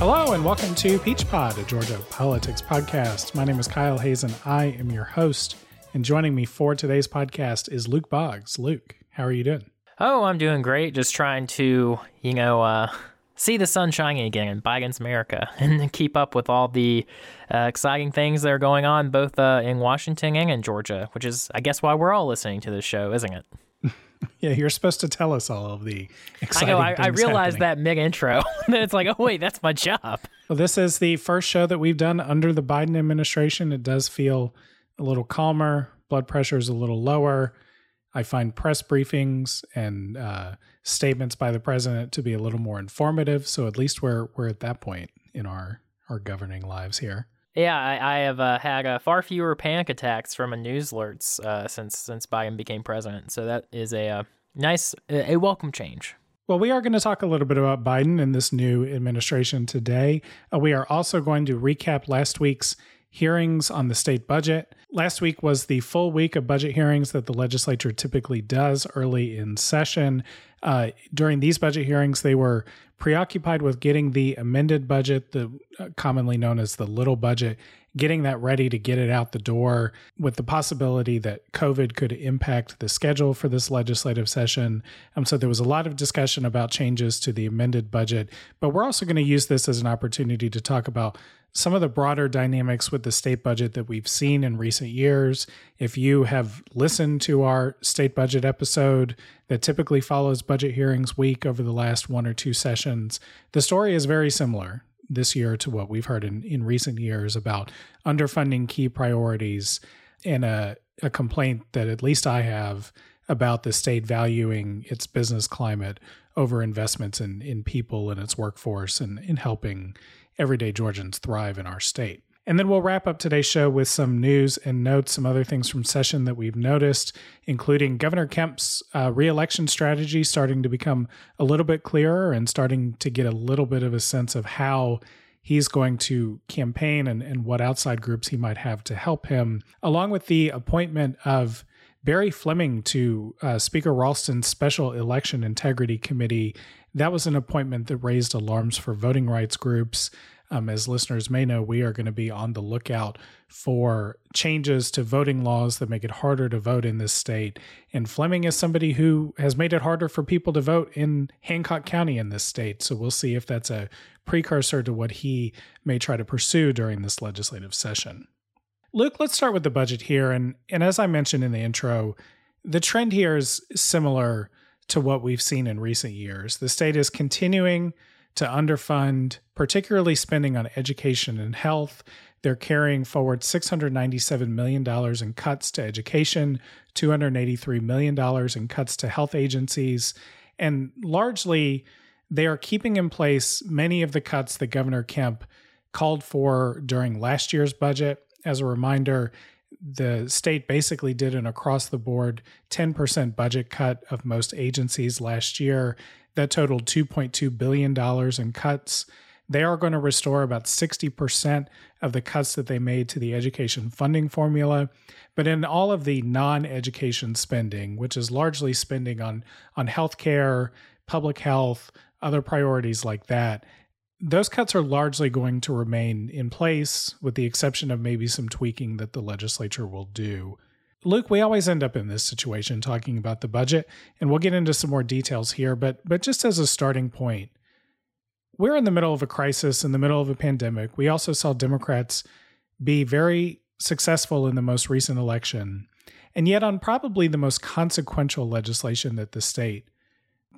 Hello and welcome to Peach Pod, a Georgia politics podcast. My name is Kyle Hazen. I am your host, and joining me for today's podcast is Luke Boggs. Luke, how are you doing? Oh, I'm doing great. Just trying to, you know, uh, see the sun shining again in Biden's America and keep up with all the uh, exciting things that are going on both uh, in Washington and in Georgia, which is, I guess, why we're all listening to this show, isn't it? Yeah, you're supposed to tell us all of the exciting I know. I, I realized happening. that mid intro. Then it's like, oh wait, that's my job. Well, this is the first show that we've done under the Biden administration. It does feel a little calmer. Blood pressure is a little lower. I find press briefings and uh, statements by the president to be a little more informative. So at least we're we're at that point in our our governing lives here. Yeah, I, I have uh, had uh, far fewer panic attacks from a news alerts uh, since since Biden became president. So that is a uh, nice, a welcome change. Well, we are going to talk a little bit about Biden and this new administration today. Uh, we are also going to recap last week's hearings on the state budget. Last week was the full week of budget hearings that the legislature typically does early in session. Uh, during these budget hearings, they were preoccupied with getting the amended budget, the uh, commonly known as the little budget, getting that ready to get it out the door with the possibility that COVID could impact the schedule for this legislative session. Um, so there was a lot of discussion about changes to the amended budget, but we're also going to use this as an opportunity to talk about some of the broader dynamics with the state budget that we've seen in recent years. If you have listened to our state budget episode that typically follows budget hearings week over the last one or two sessions, the story is very similar this year to what we've heard in, in recent years about underfunding key priorities and a, a complaint that at least I have about the state valuing its business climate over investments in, in people and its workforce and in helping everyday Georgians thrive in our state. And then we'll wrap up today's show with some news and notes, some other things from session that we've noticed, including Governor Kemp's uh, reelection strategy starting to become a little bit clearer and starting to get a little bit of a sense of how he's going to campaign and, and what outside groups he might have to help him, along with the appointment of Barry Fleming to uh, Speaker Ralston's Special Election Integrity Committee. That was an appointment that raised alarms for voting rights groups. Um, as listeners may know, we are going to be on the lookout for changes to voting laws that make it harder to vote in this state. And Fleming is somebody who has made it harder for people to vote in Hancock County in this state. So we'll see if that's a precursor to what he may try to pursue during this legislative session. Luke, let's start with the budget here. And, and as I mentioned in the intro, the trend here is similar to what we've seen in recent years. The state is continuing to underfund, particularly spending on education and health. They're carrying forward $697 million in cuts to education, $283 million in cuts to health agencies, and largely they are keeping in place many of the cuts that Governor Kemp called for during last year's budget. As a reminder, the state basically did an across the board 10% budget cut of most agencies last year that totaled $2.2 billion in cuts. They are going to restore about 60% of the cuts that they made to the education funding formula. But in all of the non education spending, which is largely spending on, on healthcare, public health, other priorities like that, those cuts are largely going to remain in place, with the exception of maybe some tweaking that the legislature will do. Luke, we always end up in this situation talking about the budget, and we'll get into some more details here, but but just as a starting point, we're in the middle of a crisis, in the middle of a pandemic. We also saw Democrats be very successful in the most recent election, and yet on probably the most consequential legislation that the state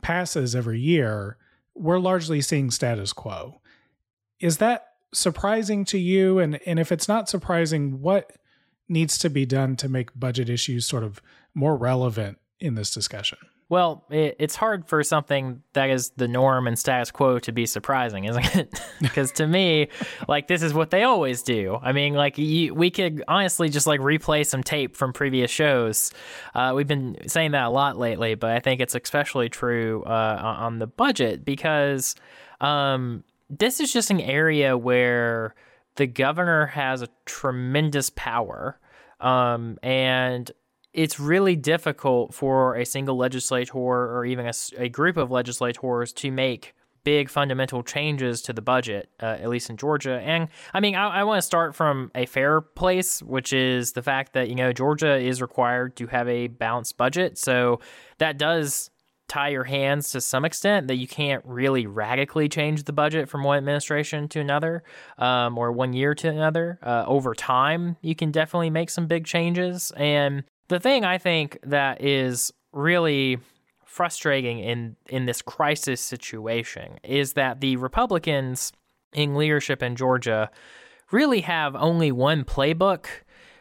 passes every year, we're largely seeing status quo. Is that surprising to you? And and if it's not surprising, what needs to be done to make budget issues sort of more relevant in this discussion? Well, it, it's hard for something that is the norm and status quo to be surprising, isn't it? Because to me, like this is what they always do. I mean, like you, we could honestly just like replay some tape from previous shows. Uh, we've been saying that a lot lately, but I think it's especially true uh, on the budget because um, this is just an area where the governor has a tremendous power. Um, and it's really difficult for a single legislator or even a, a, group of legislators to make big fundamental changes to the budget, uh, at least in Georgia. And I mean, I, I want to start from a fair place, which is the fact that, you know, Georgia is required to have a balanced budget. So that does tie your hands to some extent that you can't really radically change the budget from one administration to another um, or one year to another. Uh, over time, you can definitely make some big changes. And the thing I think that is really frustrating in in this crisis situation is that the Republicans in leadership in Georgia really have only one playbook,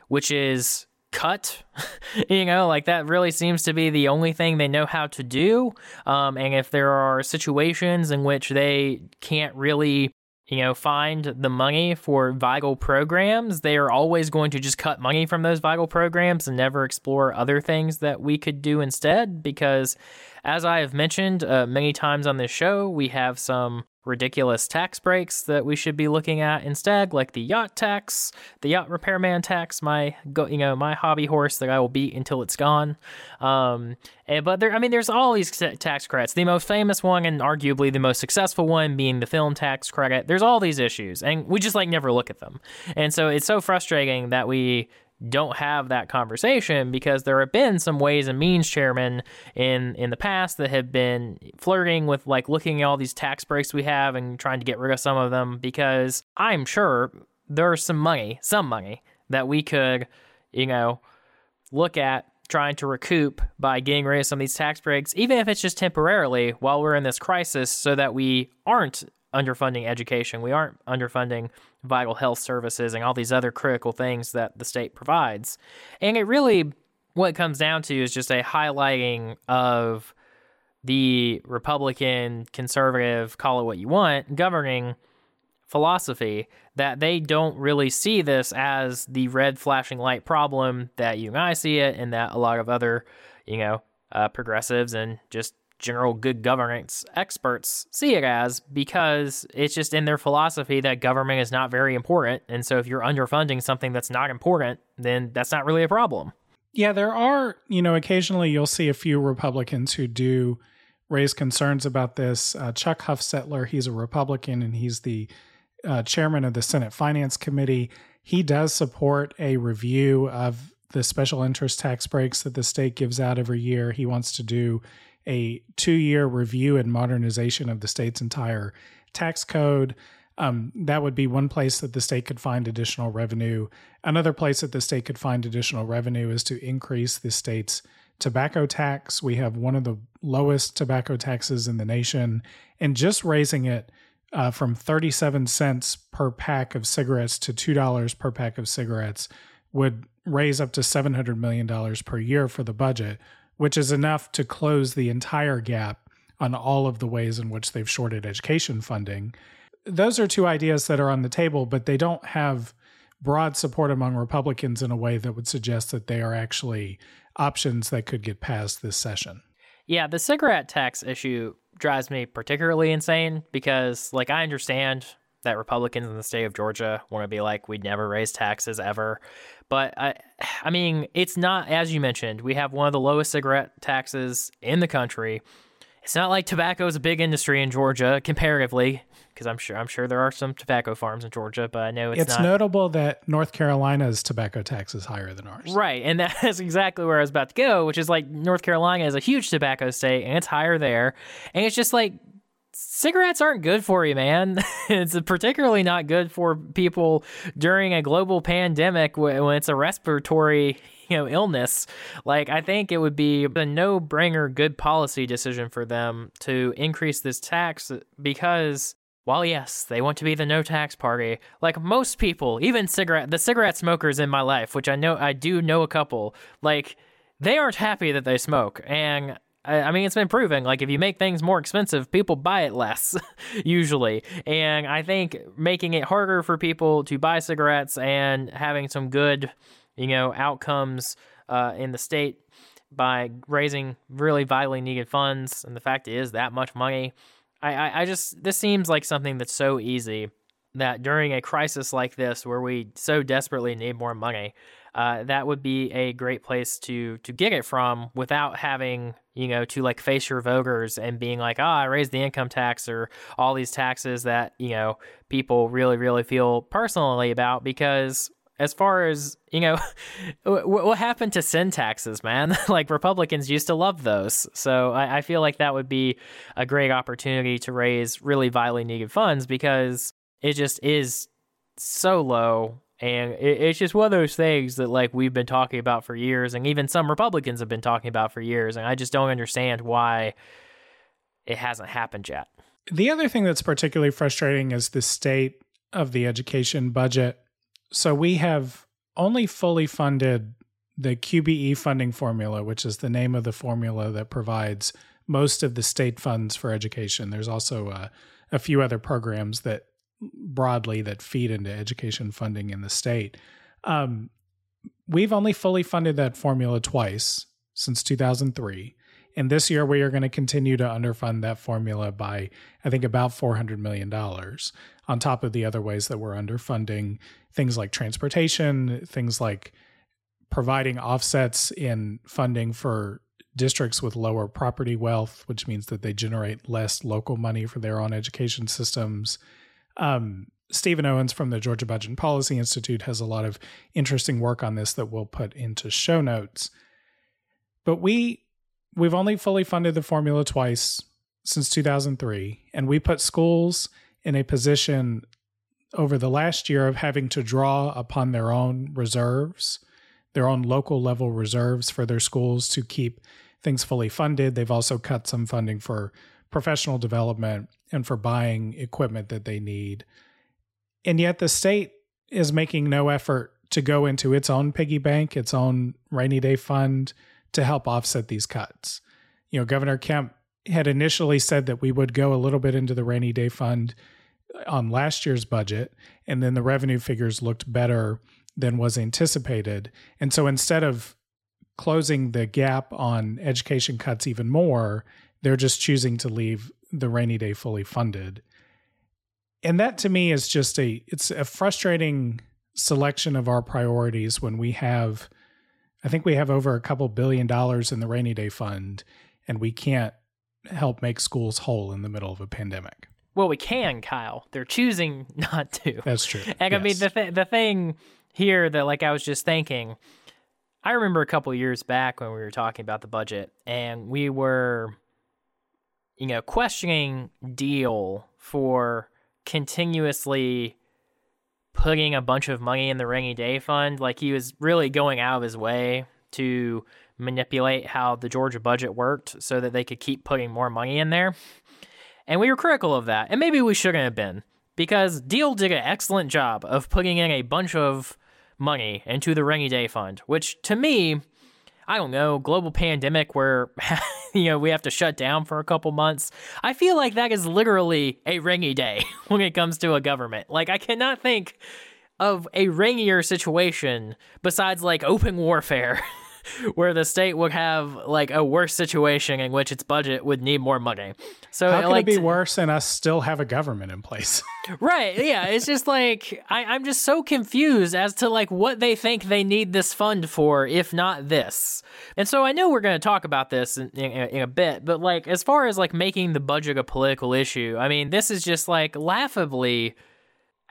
which is cut. you know, like that really seems to be the only thing they know how to do. Um, and if there are situations in which they can't really you know, find the money for vital programs, they are always going to just cut money from those vital programs and never explore other things that we could do instead. Because, as I have mentioned uh, many times on this show, we have some ridiculous tax breaks that we should be looking at instead, like the yacht tax, the yacht repairman tax, my go, you know, my hobby horse that I will beat until it's gone. Um, and, eh, but there, I mean, there's all these tax credits. The most famous one and arguably the most successful one being the film tax credit. There's all these issues, and we just like never look at them. And so it's so frustrating that we don't have that conversation because there have been some ways and means chairmen in in the past that have been flirting with like looking at all these tax breaks we have and trying to get rid of some of them because I'm sure there's some money, some money that we could, you know, look at trying to recoup by getting rid of some of these tax breaks, even if it's just temporarily while we're in this crisis, so that we aren't underfunding education, we aren't underfunding vital health services and all these other critical things that the state provides. And it really, what it comes down to is just a highlighting of the Republican, conservative, call it what you want, governing philosophy that they don't really see this as the red flashing light problem that you and I see it, and that a lot of other, you know, uh, progressives and just general good governance experts see it as because it's just in their philosophy that government is not very important. And so if you're underfunding something that's not important, then that's not really a problem. Yeah, there are, you know, occasionally you'll see a few Republicans who do raise concerns about this. Uh, Chuck Hufstetler, he's a Republican and he's the uh, chairman of the Senate Finance Committee. He does support a review of the special interest tax breaks that the state gives out every year. He wants to do a two year review and modernization of the state's entire tax code. Um, that would be one place that the state could find additional revenue. Another place that the state could find additional revenue is to increase the state's tobacco tax. We have one of the lowest tobacco taxes in the nation, and just raising it uh, from 37 cents per pack of cigarettes to $2 per pack of cigarettes would raise up to $700 million per year for the budget, which is enough to close the entire gap on all of the ways in which they've shorted education funding. Those are two ideas that are on the table, but they don't have broad support among Republicans in a way that would suggest that they are actually options that could get passed this session. Yeah, the cigarette tax issue drives me particularly insane because, like, I understand that Republicans in the state of Georgia want to be like, we'd never raise taxes ever. But I, I mean, it's not as you mentioned. We have one of the lowest cigarette taxes in the country. It's not like tobacco is a big industry in Georgia comparatively, because I'm sure I'm sure there are some tobacco farms in Georgia, but I know it's, it's not. notable that North Carolina's tobacco tax is higher than ours. Right, and that's exactly where I was about to go, which is like North Carolina is a huge tobacco state, and it's higher there, and it's just like cigarettes aren't good for you, man. it's particularly not good for people during a global pandemic when it's a respiratory, you know, illness. Like I think it would be a no-brainer good policy decision for them to increase this tax because while yes, they want to be the no tax party, like most people, even cigarette the cigarette smokers in my life, which I know I do know a couple, like they aren't happy that they smoke. And I mean, it's been proven. Like, if you make things more expensive, people buy it less, usually. And I think making it harder for people to buy cigarettes and having some good, you know, outcomes uh, in the state by raising really vitally needed funds, and the fact is that much money, I, I, I just this seems like something that's so easy that during a crisis like this, where we so desperately need more money, uh, that would be a great place to to get it from without having you know to like face your voters and being like, oh, I raised the income tax or all these taxes that you know people really really feel personally about because as far as you know what happened to sin taxes man? Like republicans used to love those. So I, I, feel like that would be a great opportunity to raise really vitally needed funds because it just is so low and it, it's just one of those things that like we've been talking about for years and even some republicans have been talking about for years and i just don't understand why it hasn't happened yet the other thing that's particularly frustrating is the state of the education budget so we have only fully funded the QBE funding formula, which is the name of the formula that provides most of the state funds for education. There's also uh, a few other programs that broadly that feed into education funding in the state. Um, we've only fully funded that formula twice since 2003. And this year, we are going to continue to underfund that formula by, I think, about $400 million, on top of the other ways that we're underfunding things like transportation, things like providing offsets in funding for districts with lower property wealth, which means that they generate less local money for their own education systems. Um, Stephen Owens from the Georgia Budget and Policy Institute has a lot of interesting work on this that we'll put into show notes. But we we've only fully funded the formula twice since 2003 and we put schools in a position over the last year of having to draw upon their own reserves, their own local level reserves for their schools to keep things fully funded. They've also cut some funding for professional development and for buying equipment that they need. And yet the state is making no effort to go into its own piggy bank, its own rainy day fund to help offset these cuts. You know, Governor Kemp had initially said that we would go a little bit into the rainy day fund on last year's budget, and then the revenue figures looked better than was anticipated. And so instead of closing the gap on education cuts even more, they're just choosing to leave the rainy day fully funded. And that to me is just a it's a frustrating selection of our priorities when we have I think we have over a couple billion dollars in the rainy day fund and we can't help make schools whole in the middle of a pandemic. Well, we can, Kyle. They're choosing not to. That's true. And yes. I mean the th- the thing here that like I was just thinking I remember a couple years back when we were talking about the budget and we were you know questioning Deal for continuously putting a bunch of money in the rainy day fund like he was really going out of his way to manipulate how the Georgia budget worked so that they could keep putting more money in there. And we were critical of that. And maybe we shouldn't have been because Deal did an excellent job of putting in a bunch of money into the rainy day fund, which to me, I don't know, global pandemic where you know we have to shut down for a couple months. I feel like that is literally a rainy day when it comes to a government. Like I cannot think of a rainier situation besides like open warfare where the state would have like a worse situation in which its budget would need more money. So how can like, it be worse and us still have a government in place? right? Yeah, it's just like I, I'm just so confused as to like what they think they need this fund for, if not this. And so I know we're going to talk about this in, in, in a bit, but like as far as like making the budget a political issue, I mean, this is just like laughably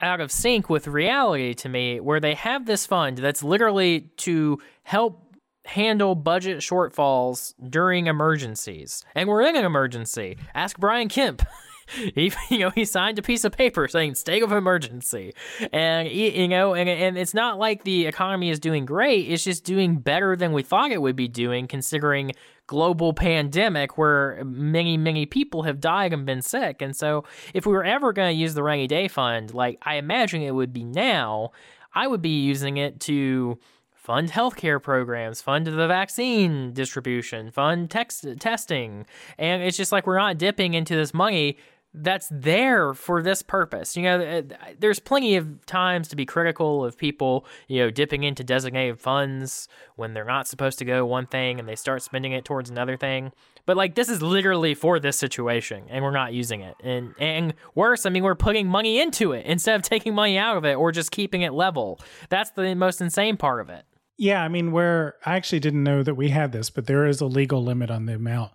out of sync with reality to me, where they have this fund that's literally to help handle budget shortfalls during emergencies. And we're in an emergency. Ask Brian Kemp. he you know he signed a piece of paper saying state of emergency and you know and, and it's not like the economy is doing great it's just doing better than we thought it would be doing considering global pandemic where many many people have died and been sick and so if we were ever going to use the rainy day fund like i imagine it would be now i would be using it to fund healthcare programs, fund the vaccine distribution, fund text- testing. And it's just like we're not dipping into this money that's there for this purpose. You know, uh, there's plenty of times to be critical of people, you know, dipping into designated funds when they're not supposed to go one thing and they start spending it towards another thing. But like this is literally for this situation and we're not using it. And and worse, I mean we're putting money into it instead of taking money out of it or just keeping it level. That's the most insane part of it. Yeah, I mean where I actually didn't know that we had this, but there is a legal limit on the amount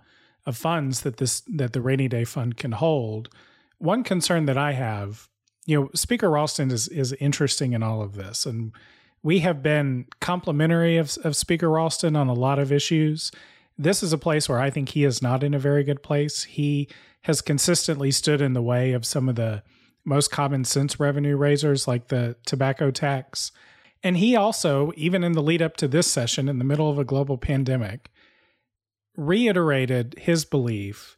of funds that this that the rainy day fund can hold. One concern that I have, you know, Speaker Ralston is is interesting in all of this, and we have been complimentary of, of Speaker Ralston on a lot of issues. This is a place where I think he is not in a very good place. He has consistently stood in the way of some of the most common sense revenue raisers, like the tobacco tax. And he also, even in the lead up to this session, in the middle of a global pandemic, reiterated his belief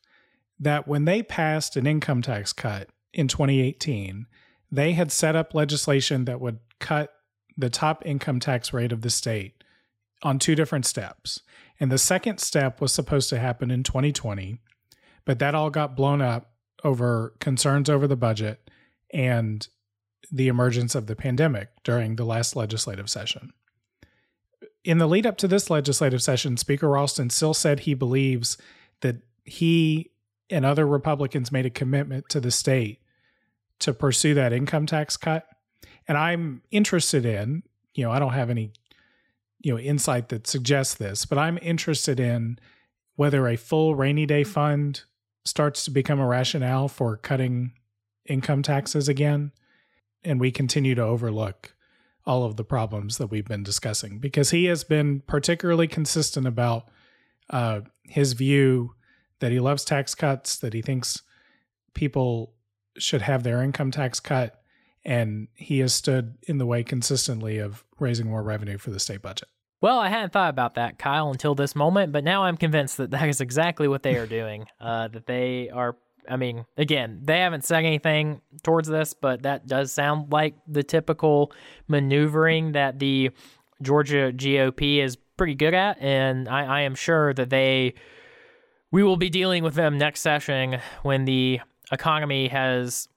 that when they passed an income tax cut in 2018, they had set up legislation that would cut the top income tax rate of the state on two different steps. And the second step was supposed to happen in 2020, but that all got blown up over concerns over the budget and the emergence of the pandemic during the last legislative session in the lead up to this legislative session, Speaker Ralston still said he believes that he and other Republicans made a commitment to the state to pursue that income tax cut. And I'm interested in, you know, I don't have any, you know, insight that suggests this, but I'm interested in whether a full rainy day fund starts to become a rationale for cutting income taxes again and we continue to overlook all of the problems that we've been discussing because he has been particularly consistent about uh, his view that he loves tax cuts, that he thinks people should have their income tax cut, and he has stood in the way consistently of raising more revenue for the state budget. Well, I hadn't thought about that, Kyle, until this moment, but now I'm convinced that that is exactly what they are doing. Uh, that they are I mean, again, they haven't said anything towards this, but that does sound like the typical maneuvering that the Georgia GOP is pretty good at. And I, I am sure that they, we will be dealing with them next session when the economy has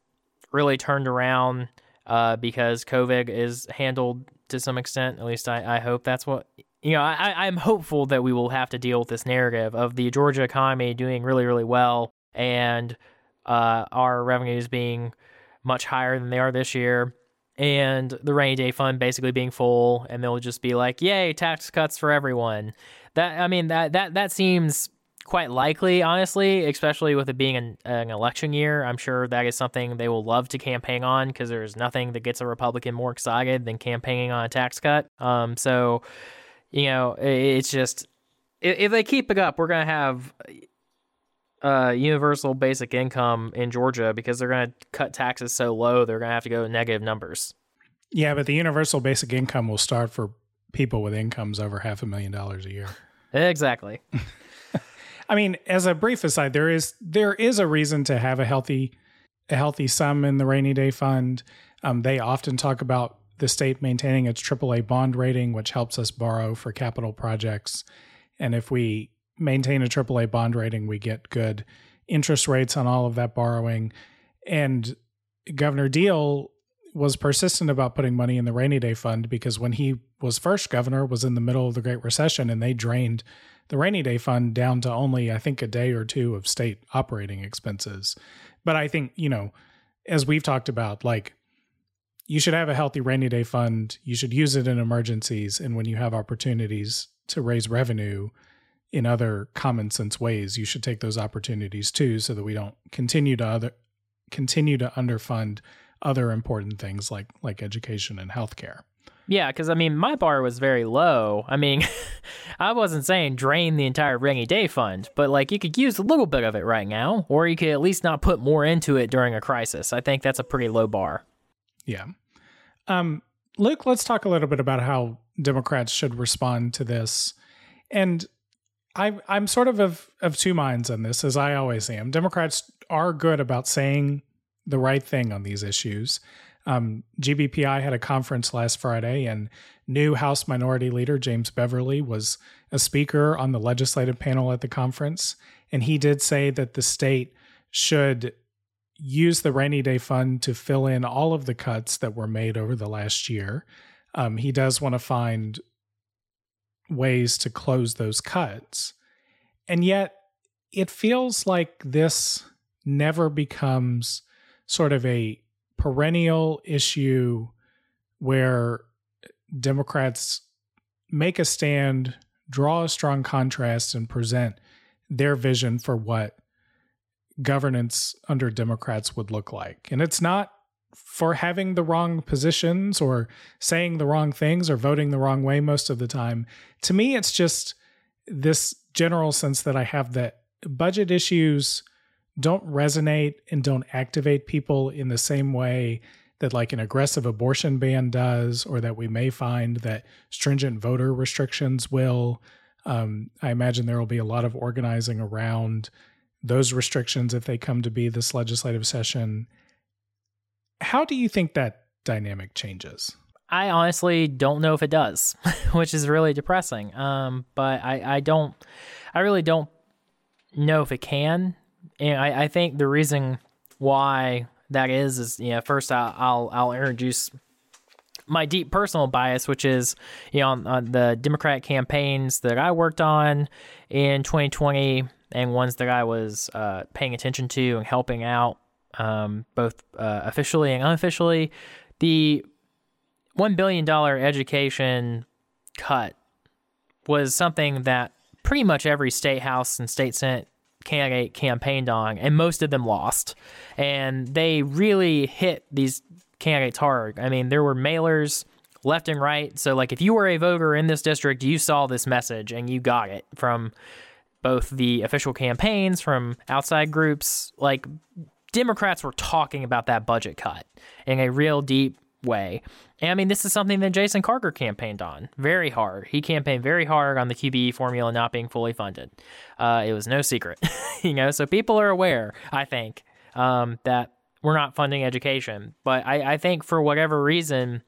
really turned around uh, because COVID is handled to some extent. At least I, I hope that's what you know, I, I'm hopeful that we will have to deal with this narrative of the Georgia economy doing really, really well and uh, our revenues being much higher than they are this year, and the rainy day fund basically being full, and they'll just be like, "Yay, tax cuts for everyone." That I mean that that that seems quite likely, honestly, especially with it being an, an election year. I'm sure that is something they will love to campaign on because there's nothing that gets a Republican more excited than campaigning on a tax cut. Um, so, you know, it's just if they keep it up, we're gonna have uh, universal basic income in Georgia because they're going to cut taxes so low, they're going to have to go to negative numbers. Yeah, but the universal basic income will start for people with incomes over half a million dollars a year. Exactly. I mean, as a brief aside, there is there is a reason to have a healthy a healthy sum in the rainy day fund. Um, they often talk about the state maintaining its AAA bond rating, which helps us borrow for capital projects. And if we maintain a AAA bond rating, we get good interest rates on all of that borrowing. And Governor Deal was persistent about putting money in the rainy day fund because when he was first governor was in the middle of the Great Recession and they drained the rainy day fund down to only I think a day or two of state operating expenses. But I think, you know, as we've talked about, like you should have a healthy rainy day fund. You should use it in emergencies and when you have opportunities to raise revenue, in other common sense ways, you should take those opportunities too, so that we don't continue to other continue to underfund other important things like like education and healthcare. Yeah, because I mean, my bar was very low. I mean, I wasn't saying drain the entire rainy day fund, but like you could use a little bit of it right now, or you could at least not put more into it during a crisis. I think that's a pretty low bar. Yeah. Um, Luke, let's talk a little bit about how Democrats should respond to this. And I, I'm sort of, of of two minds on this, as I always am. Democrats are good about saying the right thing on these issues. Um, GBPI had a conference last Friday, and new House Minority Leader James Beverly was a speaker on the legislative panel at the conference. And he did say that the state should use the rainy day fund to fill in all of the cuts that were made over the last year. Um, he does want to find ways to close those cuts. And yet, it feels like this never becomes sort of a perennial issue where Democrats make a stand, draw a strong contrast, and present their vision for what governance under Democrats would look like. And it's not for having the wrong positions or saying the wrong things or voting the wrong way most of the time. To me, it's just this general sense that I have that budget issues don't resonate and don't activate people in the same way that like an aggressive abortion ban does or that we may find that stringent voter restrictions will um, i imagine there will be a lot of organizing around those restrictions if they come to be this legislative session how do you think that dynamic changes I honestly don't know if it does, which is really depressing. Um, but I, I don't, I really don't know if it can. And I, I think the reason why that is is you know first I'll I'll, I'll introduce my deep personal bias, which is you know on, on the Democratic campaigns that I worked on in 2020 and ones that I was uh, paying attention to and helping out um, both uh, officially and unofficially. The one billion dollar education cut was something that pretty much every state house and state senate candidate campaigned on, and most of them lost. And they really hit these candidates hard. I mean, there were mailers left and right. So, like, if you were a voter in this district, you saw this message and you got it from both the official campaigns, from outside groups. Like, Democrats were talking about that budget cut in a real deep way. And I mean, this is something that Jason Carter campaigned on very hard. He campaigned very hard on the QBE formula not being fully funded. Uh, it was no secret, you know. So people are aware, I think, um, that we're not funding education. But I, I think for whatever reason,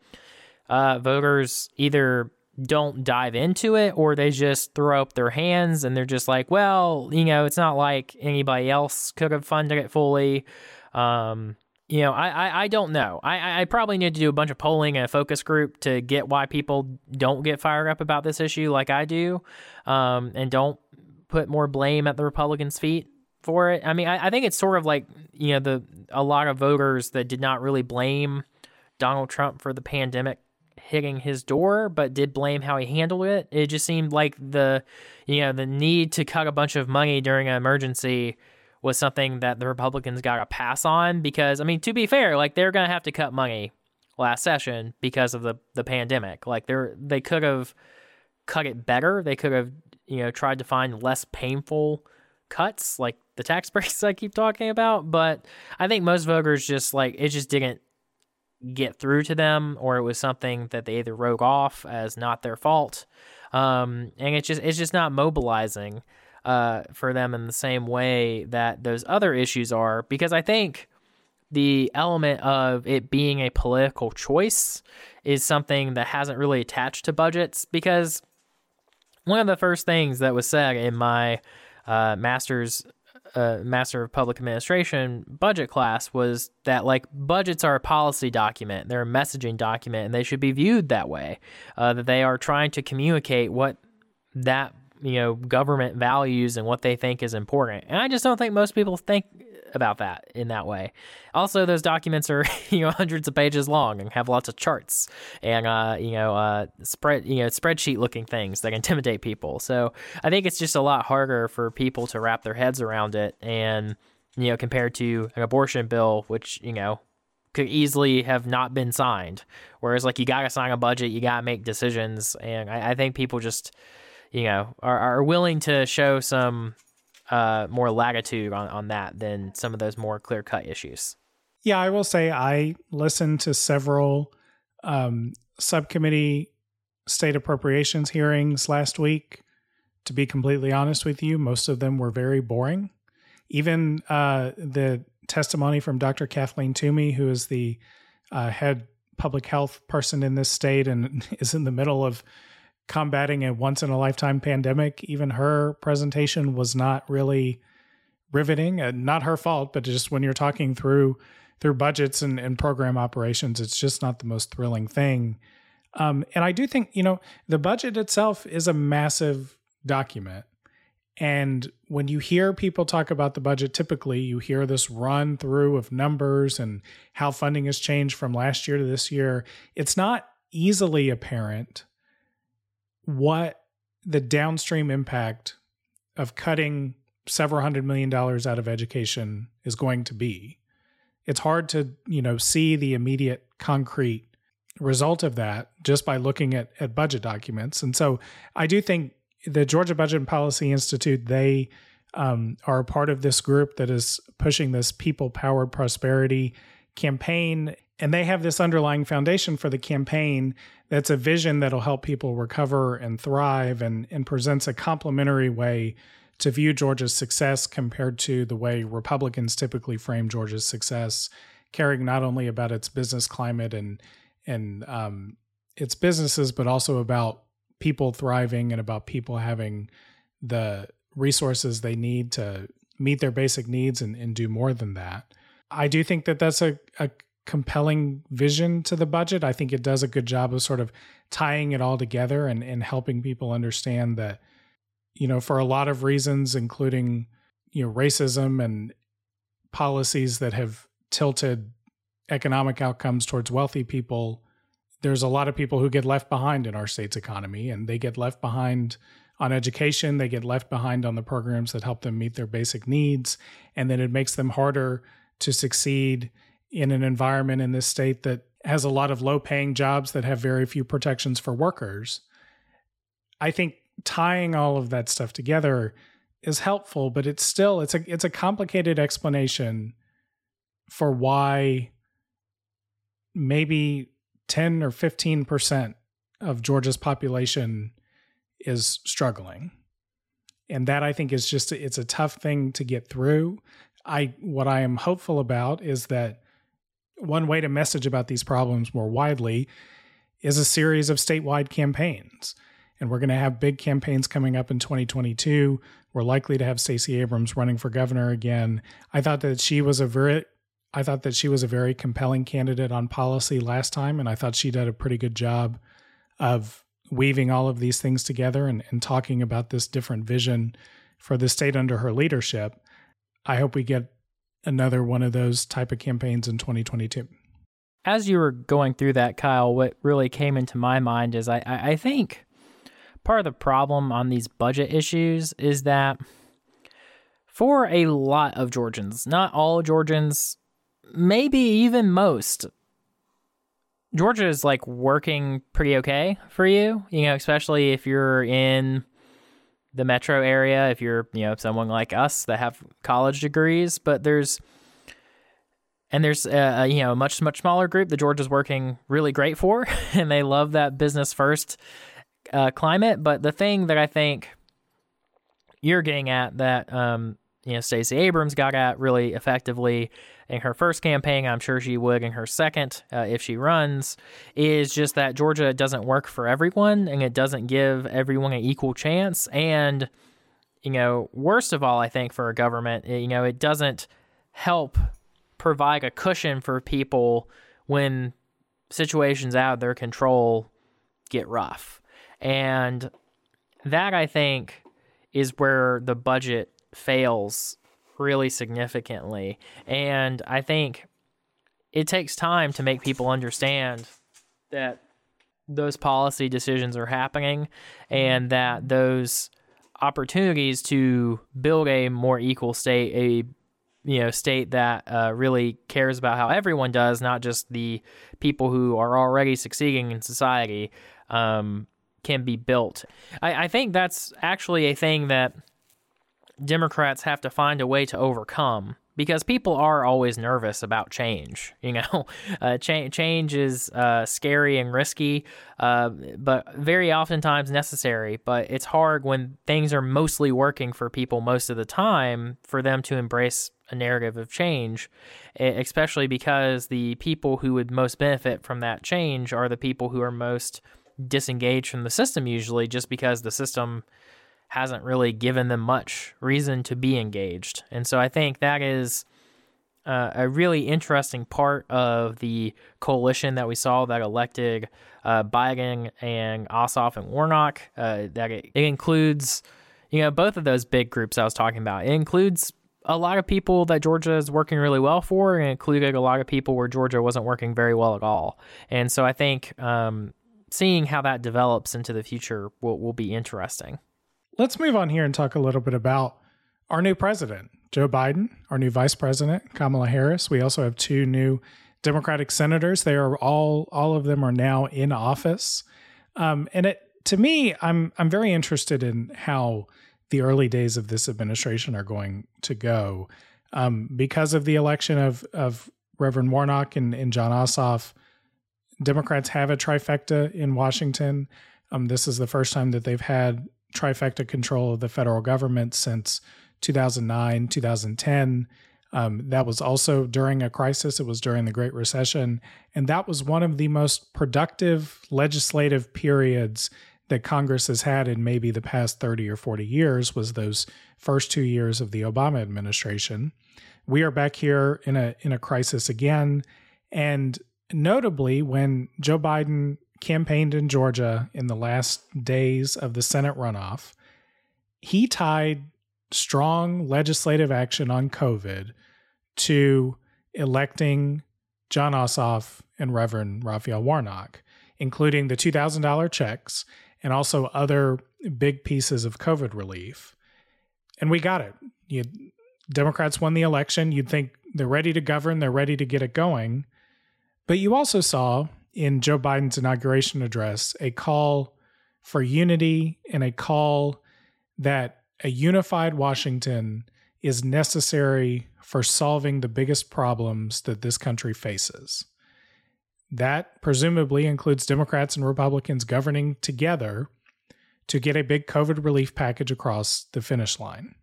uh, voters either don't dive into it or they just throw up their hands and they're just like, well, you know, it's not like anybody else could have funded it fully. Um, you know, I, I, I, don't know. I, I probably need to do a bunch of polling and a focus group to get why people don't get fired up about this issue like I do, um, and don't put more blame at the Republicans' feet for it. I mean, I, I think it's sort of like you know the a lot of voters that did not really blame Donald Trump for the pandemic hitting his door, but did blame how he handled it. It just seemed like the you know the need to cut a bunch of money during an emergency was something that the Republicans got a pass on because I mean to be fair, like they're going to have to cut money last session because of the the pandemic. Like they're they could have cut it better. They could have you know tried to find less painful cuts like the tax breaks I keep talking about, but I think most voters just like it just didn't get through to them or it was something that they either wrote off as not their fault. Um, and it's just it's just not mobilizing uh, for them in the same way that those other issues are, because I think the element of it being a political choice is something that hasn't really attached to budgets. Because one of the first things that was said in my uh, master's uh, master of public administration budget class was that like budgets are a policy document. They're a messaging document and they should be viewed that way uh, that they are trying to communicate what that you know government values and what they think is important. And i just don't think most people think about that in that way. Also those documents are you know hundreds of pages long and have lots of charts and uh, you know uh, spread you know spreadsheet looking things that intimidate people. So i think it's just a lot harder for people to wrap their heads around it and you know compared to an abortion bill which you know could easily have not been signed. Whereas like you gotta sign a budget you gotta make decisions and I, I think people just you know, are, are willing to show some uh, more latitude on, on that than some of those more clear cut issues. Yeah, I will say I listened to several um, subcommittee state appropriations hearings last week. To be completely honest with you, most of them were very boring. Even uh, the testimony from Dr. Kathleen Toomey, who is the uh, head public health person in this state and is in the middle of combating a once in a lifetime pandemic. Even her presentation was not really riveting. Uh, not her fault, but just when you're talking through through budgets and, and program operations, it's just not the most thrilling thing. Um, and I do think you know the budget itself is a massive document. And when you hear people talk about the budget, typically you hear this run through of numbers and how funding has changed from last year to this year. It's not easily apparent what the downstream impact of cutting several hundred million dollars out of education is going to be. It's hard to, you know, see the immediate concrete result of that just by looking at, at budget documents. And so I do think the Georgia Budget and Policy Institute, they um, are a part of this group that is pushing this people powered prosperity campaign. And they have this underlying foundation for the campaign that's a vision that'll help people recover and thrive and, and presents a complementary way to view Georgia's success compared to the way Republicans typically frame Georgia's success, caring not only about its business climate and and um, its businesses, but also about people thriving and about people having the resources they need to meet their basic needs and, and do more than that. I do think that that's a, a compelling vision to the budget. I think it does a good job of sort of tying it all together and, and helping people understand that you know, for a lot of reasons, including, you know, racism and policies that have tilted economic outcomes towards wealthy people, there's a lot of people who get left behind in our state's economy and they get left behind on education, they get left behind on the programs that help them meet their basic needs, and then it makes them harder to succeed in an environment in this state that has a lot of low paying jobs that have very few protections for workers. I think tying all of that stuff together is helpful, but it's still it's a it's a complicated explanation for why maybe 10 or 15% of Georgia's population is struggling. And that I think is just it's a tough thing to get through. I what I am hopeful about is that one way to message about these problems more widely is a series of statewide campaigns and we're going to have big campaigns coming up in 2022. We're likely to have Stacey Abrams running for governor again. I thought that she was a very I thought that she was a very compelling candidate on policy last time, and I thought she did a pretty good job of weaving all of these things together and, and talking about this different vision for the state under her leadership. I hope we get another one of those type of campaigns in 2022. As you were going through that, Kyle, what really came into my mind is I, I think part of the problem on these budget issues is that for a lot of Georgians, not all Georgians, maybe even most, Georgia is like working pretty okay for you, you know, especially if you're in the metro area, if you're, you know, someone like us that have college degrees, but there's and there's a, you know a much much smaller group that Georgia's working really great for, and they love that business first uh, climate. But the thing that I think you're getting at that um, you know Stacey Abrams got at really effectively in her first campaign, I'm sure she would in her second uh, if she runs, is just that Georgia doesn't work for everyone and it doesn't give everyone an equal chance. And you know, worst of all, I think for a government, you know, it doesn't help provide a cushion for people when situations out of their control get rough. And that I think is where the budget fails really significantly. And I think it takes time to make people understand that those policy decisions are happening and that those opportunities to build a more equal state, a you know state that uh, really cares about how everyone does, not just the people who are already succeeding in society, um, can be built. I, I think that's actually a thing that Democrats have to find a way to overcome because people are always nervous about change. You know, uh, cha- change is uh, scary and risky, uh, but very oftentimes necessary. But it's hard when things are mostly working for people most of the time for them to embrace a narrative of change, especially because the people who would most benefit from that change are the people who are most disengaged from the system usually just because the system hasn't really given them much reason to be engaged. And so I think that is uh, a really interesting part of the coalition that we saw that elected uh, Biden and Ossoff and Warnock. Uh, that it, it includes, you know, both of those big groups I was talking about. It includes a lot of people that Georgia is working really well for, and included a lot of people where Georgia wasn't working very well at all. And so I think um, seeing how that develops into the future will, will be interesting. Let's move on here and talk a little bit about our new president, Joe Biden, our new vice president, Kamala Harris. We also have two new Democratic senators. They are all all of them are now in office. Um, and it to me, I'm I'm very interested in how the early days of this administration are going to go. Um, because of the election of of Reverend Warnock and, and Jon Ossoff, Democrats have a trifecta in Washington. Um, this is the first time that they've had trifecta control of the federal government since 2009, 2010. Um, that was also during a crisis. It was during the Great Recession. And that was one of the most productive legislative periods that Congress has had in maybe the past 30 or 40 years was those first two years of the Obama administration. We are back here in a in a crisis again. And notably, when Joe Biden campaigned in Georgia in the last days of the Senate runoff, he tied strong legislative action on COVID to electing Jon Ossoff and Reverend Raphael Warnock, including the $2,000 checks and also other big pieces of COVID relief. And we got it. You, Democrats won the election. You'd think they're ready to govern, they're ready to get it going. But you also saw in Joe Biden's inauguration address a call for unity and a call that a unified Washington is necessary for solving the biggest problems that this country faces. That presumably includes Democrats and Republicans governing together to get a big COVID relief package across the finish line.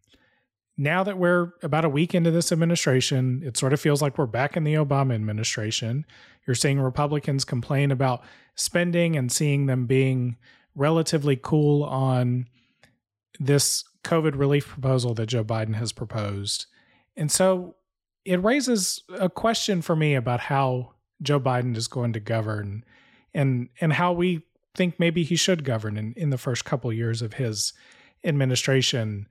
Now that we're about a week into this administration, it sort of feels like we're back in the Obama administration. You're seeing Republicans complain about spending and seeing them being relatively cool on this COVID relief proposal that Joe Biden has proposed. And so it raises a question for me about how Joe Biden is going to govern and and how we think maybe he should govern in, in the first couple years of his administration.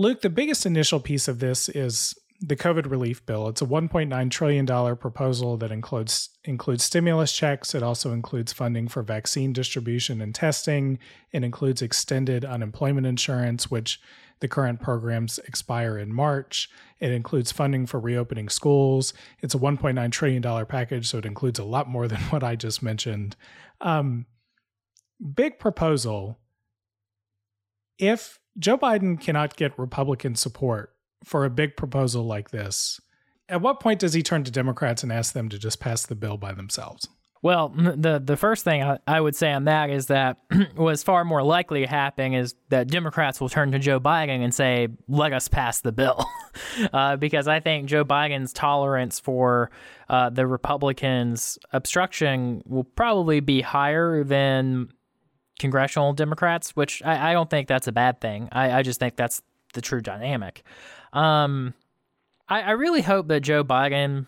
Luke, the biggest initial piece of this is the COVID relief bill. It's a $1.9 trillion proposal that includes includes stimulus checks. It also includes funding for vaccine distribution and testing. It includes extended unemployment insurance, which the current programs expire in March. It includes funding for reopening schools. It's a $1.9 trillion package, so it includes a lot more than what I just mentioned. Um, big proposal. If Joe Biden cannot get Republican support for a big proposal like this, at what point does he turn to Democrats and ask them to just pass the bill by themselves? Well, the the first thing I, I would say on that is that what's far more likely to happen is that Democrats will turn to Joe Biden and say, "Let us pass the bill," uh, because I think Joe Biden's tolerance for uh, the Republicans' obstruction will probably be higher than congressional Democrats, which I, I don't think that's a bad thing. I, I just think that's the true dynamic. Um, I, I really hope that Joe Biden,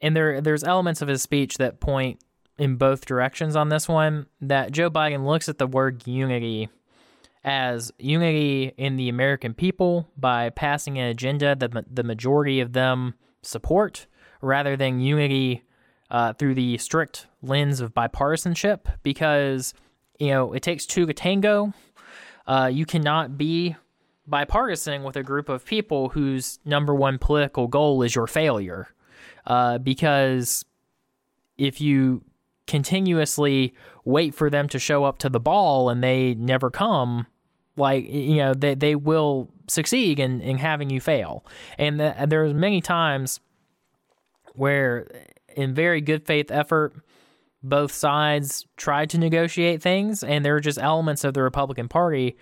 and there there's elements of his speech that point in both directions on this one. That Joe Biden looks at the word unity as unity in the American people by passing an agenda that the majority of them support, rather than unity uh, through the strict lens of bipartisanship. Because you know it takes two to tango. Uh, you cannot be bipartisan with a group of people whose number one political goal is your failure. Uh, because if you continuously wait for them to show up to the ball and they never come, like, you know, they, they will succeed in, in having you fail. And the, there's many times where, in very good faith effort, both sides tried to negotiate things, and there are just elements of the Republican Party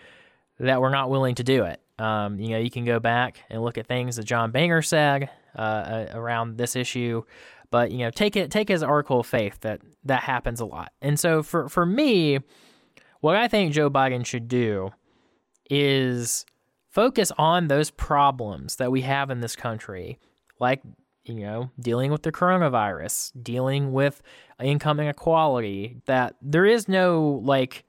that were not willing to do it. Um, you know, you can go back and look at things that John Boehner said uh, uh, around this issue, but you know, take it take as article of faith that that happens a lot. And so for for me, what I think Joe Biden should do is focus on those problems that we have in this country, like you know, dealing with the coronavirus, dealing with income inequality, that there is no like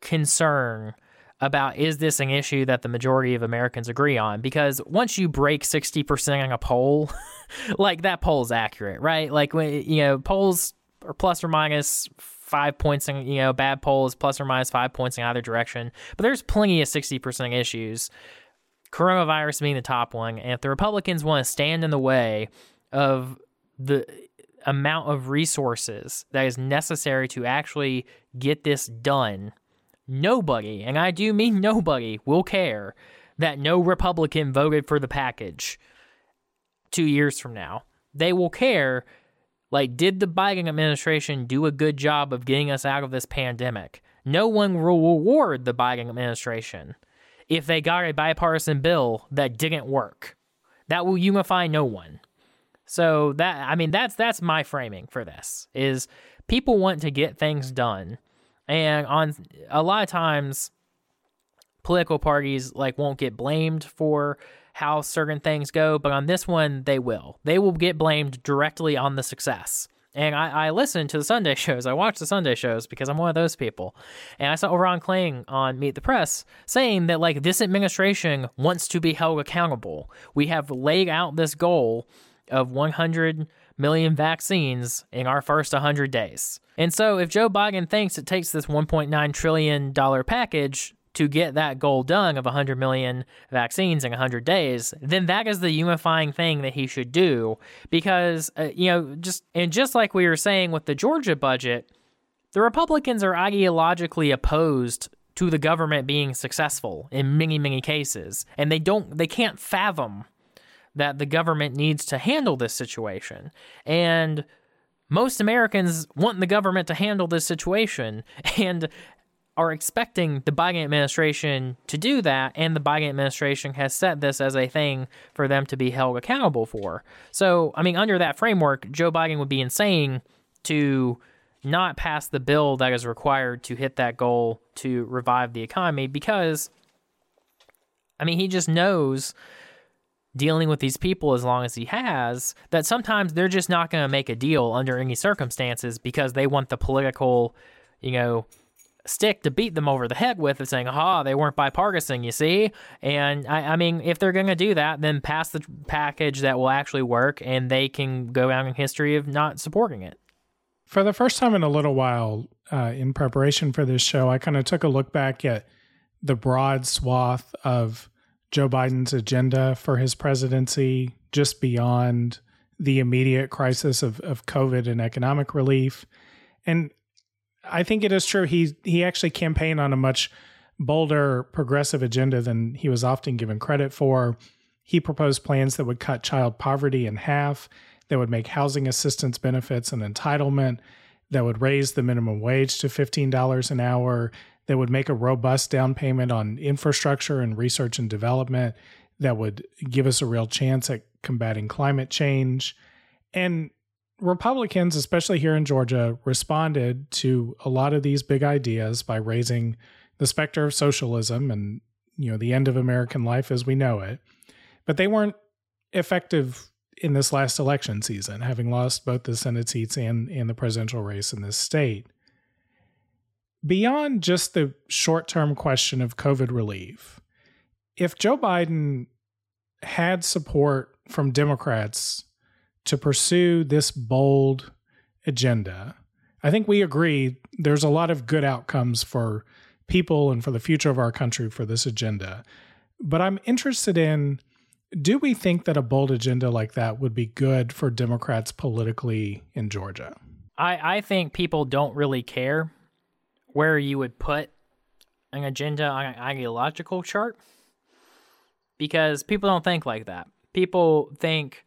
concern about is this an issue that the majority of Americans agree on? Because once you break 60% on a poll, like that poll is accurate, right? Like when, you know, polls are plus or minus five points in, you know, bad polls plus or minus five points in either direction. But there's plenty of 60% issues coronavirus being the top one. And if the Republicans want to stand in the way of the amount of resources that is necessary to actually get this done, nobody, and I do mean nobody, will care that no Republican voted for the package two years from now. They will care, like, did the Biden administration do a good job of getting us out of this pandemic? No one will reward the Biden administration if they got a bipartisan bill that didn't work. That will unify no one. So that I mean that's that's my framing for this is people want to get things done. And on a lot of times political parties like won't get blamed for how certain things go, but on this one they will. They will get blamed directly on the success. And I, I listen to the Sunday shows. I watch the Sunday shows because I'm one of those people. And I saw Ron Klain on Meet the Press saying that like this administration wants to be held accountable. We have laid out this goal of 100 million vaccines in our first 100 days. And so if Joe Biden thinks it takes this 1.9 trillion dollar package to get that goal done of 100 million vaccines in 100 days, then that is the unifying thing that he should do. Because, uh, you know, just, and just like we were saying with the Georgia budget, the Republicans are ideologically opposed to the government being successful in many, many cases. And they don't, they can't fathom that the government needs to handle this situation. And, most Americans want the government to handle this situation. And are expecting the Biden administration to do that, and the Biden administration has set this as a thing for them to be held accountable for. So, I mean, under that framework, Joe Biden would be insane to not pass the bill that is required to hit that goal to revive the economy because, I mean, he just knows dealing with these people as long as he has that sometimes they're just not going to make a deal under any circumstances because they want the political, you know, stick to beat them over the head with of saying, aha, they weren't bipartisan, you see? And I, I mean, if they're going to do that, then pass the package that will actually work and they can go down in history of not supporting it. For the first time in a little while, uh, in preparation for this show, I kind of took a look back at the broad swath of Joe Biden's agenda for his presidency, just beyond the immediate crisis of, of COVID and economic relief. And I think it is true. He he actually campaigned on a much bolder progressive agenda than he was often given credit for. He proposed plans that would cut child poverty in half, that would make housing assistance benefits an entitlement, that would raise the minimum wage to $15 an hour, that would make a robust down payment on infrastructure and research and development, that would give us a real chance at combating climate change. And Republicans, especially here in Georgia, responded to a lot of these big ideas by raising the specter of socialism and you know the end of American life as we know it. But they weren't effective in this last election season, having lost both the Senate seats and, and the presidential race in this state. Beyond just the short term question of COVID relief, if Joe Biden had support from Democrats to pursue this bold agenda. I think we agree there's a lot of good outcomes for people and for the future of our country for this agenda. But I'm interested in do we think that a bold agenda like that would be good for Democrats politically in Georgia? I, I think people don't really care where you would put an agenda on an ideological chart because people don't think like that. People think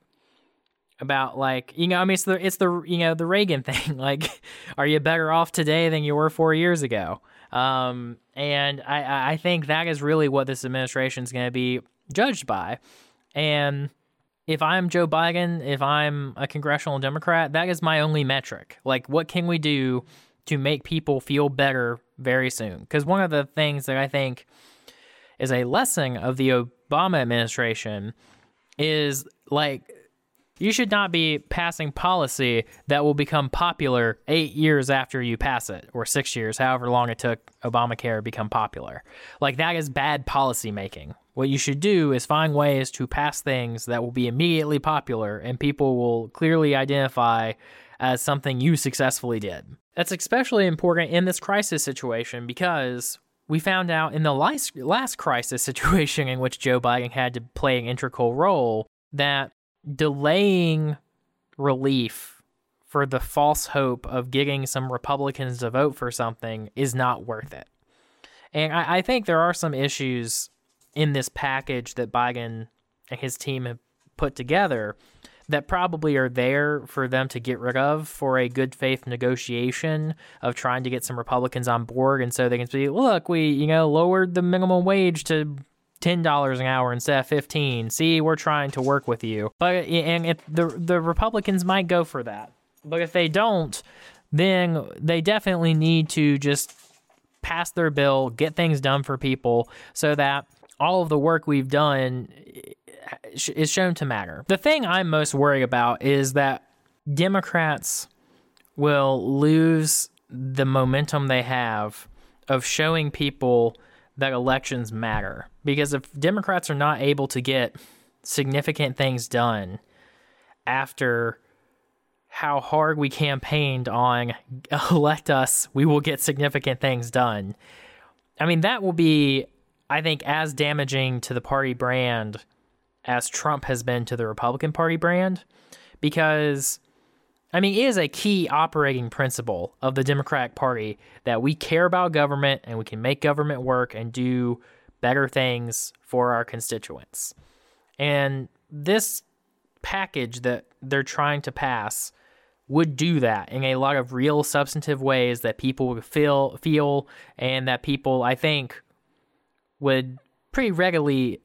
about like you know I mean it's the it's the you know the Reagan thing like are you better off today than you were four years ago? Um, and I I think that is really what this administration is going to be judged by. And if I'm Joe Biden if I'm a congressional Democrat that is my only metric. Like what can we do to make people feel better very soon? Because one of the things that I think is a lesson of the Obama administration is like you should not be passing policy that will become popular eight years after you pass it, or six years, however long it took Obamacare to become popular. Like, that is bad policy making. What you should do is find ways to pass things that will be immediately popular and people will clearly identify as something you successfully did. That's especially important in this crisis situation because we found out in the last, last crisis situation in which Joe Biden had to play an integral role that delaying relief for the false hope of getting some Republicans to vote for something is not worth it. And I, I think there are some issues in this package that Biden and his team have put together that probably are there for them to get rid of for a good faith negotiation of trying to get some Republicans on board. And so they can say, look, we, you know, lowered the minimum wage to ten dollars an hour instead of fifteen. See, we're trying to work with you. But and if the the Republicans might go for that, but if they don't, then they definitely need to just pass their bill, get things done for people, so that all of the work we've done eh, is shown to matter. The thing I'm most worried about is that Democrats will lose the momentum they have of showing people that elections matter. Because if Democrats are not able to get significant things done after how hard we campaigned on elect us, we will get significant things done. I mean, that will be, I think, as damaging to the party brand as Trump has been to the Republican Party brand. Because I mean, it is a key operating principle of the Democratic Party that we care about government and we can make government work and do better things for our constituents. And this package that they're trying to pass would do that in a lot of real substantive ways that people would feel feel and that people I think would pretty readily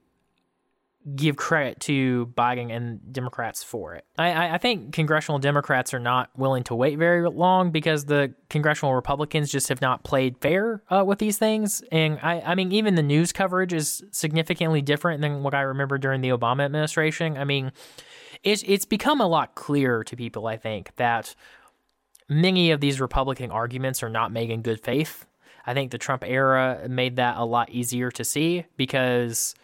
give credit to Biden and Democrats for it. I, I think congressional Democrats are not willing to wait very long because the congressional Republicans just have not played fair uh, with these things. And I, I mean, even the news coverage is significantly different than what I remember during the Obama administration. I mean, it's it's become a lot clearer to people. I think that many of these Republican arguments are not made in good faith. I think the Trump era made that a lot easier to see because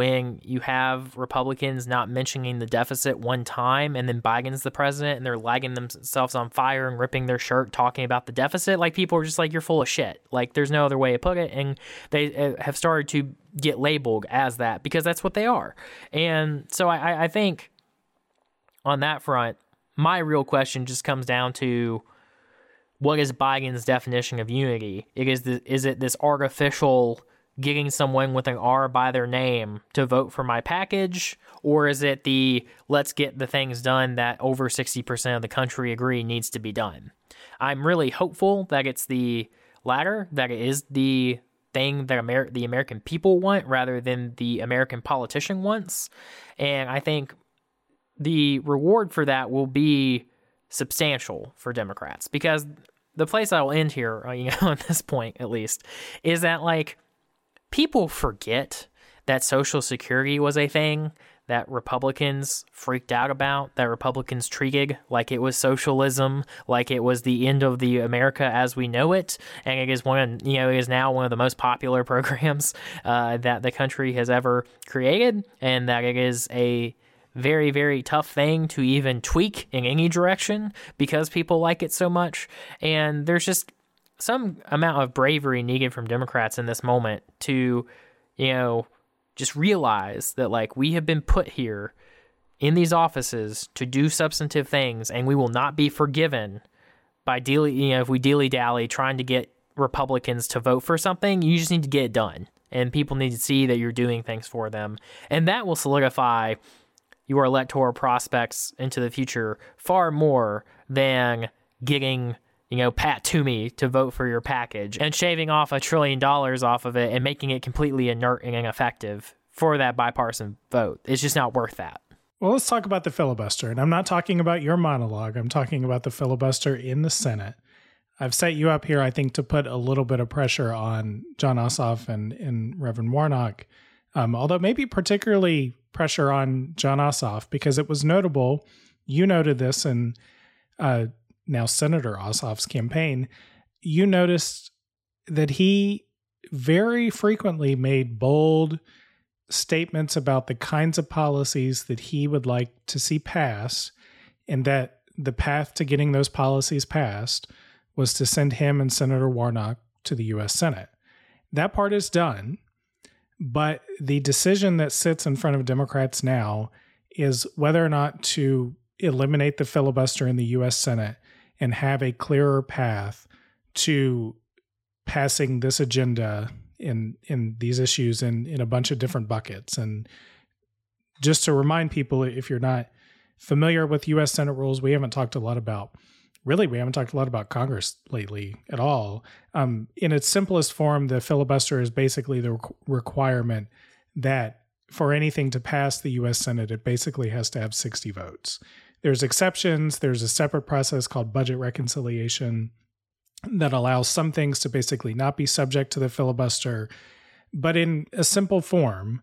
when you have Republicans not mentioning the deficit one time and then Biden's the president and they're lagging themselves on fire and ripping their shirt talking about the deficit, like people are just like, you're full of shit. Like there's no other way to put it. And they uh, have started to get labeled as that because that's what they are. And so I, I think on that front, my real question just comes down to what is Biden's definition of unity? It is the, is it this artificial getting someone with an R by their name to vote for my package? Or is it the let's get the things done that over 60% of the country agree needs to be done? I'm really hopeful that it's the latter, that it is the thing that Amer- the American people want rather than the American politician wants. And I think the reward for that will be substantial for Democrats because the place I will end here, uh, you know, at this point at least, is that like people forget that Social Security was a thing that Republicans freaked out about, that Republicans treated like it was socialism, like it was the end of the America as we know it, and it is one, of, you know, it is now one of the most popular programs uh, that the country has ever created, and that it is a very, very tough thing to even tweak in any direction because people like it so much, and there's just some amount of bravery needed from Democrats in this moment to, you know, just realize that like we have been put here in these offices to do substantive things and we will not be forgiven by dealing, you know, if we dilly dally trying to get Republicans to vote for something, you just need to get it done. And people need to see that you're doing things for them. And that will solidify your electoral prospects into the future far more than getting you know, Pat Toomey to vote for your package and shaving off a trillion dollars off of it and making it completely inert and ineffective for that bipartisan vote. It's just not worth that. Well, let's talk about the filibuster. And I'm not talking about your monologue, I'm talking about the filibuster in the Senate. I've set you up here, I think, to put a little bit of pressure on Jon Ossoff and, and Reverend Warnock, um, although maybe particularly pressure on Jon Ossoff because it was notable. You noted this in uh, now Senator Ossoff's campaign. You noticed that he very frequently made bold statements about the kinds of policies that he would like to see passed, and that the path to getting those policies passed was to send him and Senator Warnock to the U.S. Senate. That part is done, but the decision that sits in front of Democrats now is whether or not to eliminate the filibuster in the U.S. Senate and have a clearer path to passing this agenda in in these issues in in a bunch of different buckets. And just to remind people if you're not familiar with US Senate rules we haven't talked a lot about really we haven't talked a lot about Congress lately at all. Um, in its simplest form the filibuster is basically the requirement that for anything to pass the US Senate it basically has to have 60 votes there's exceptions there's a separate process called budget reconciliation that allows some things to basically not be subject to the filibuster. But in a simple form,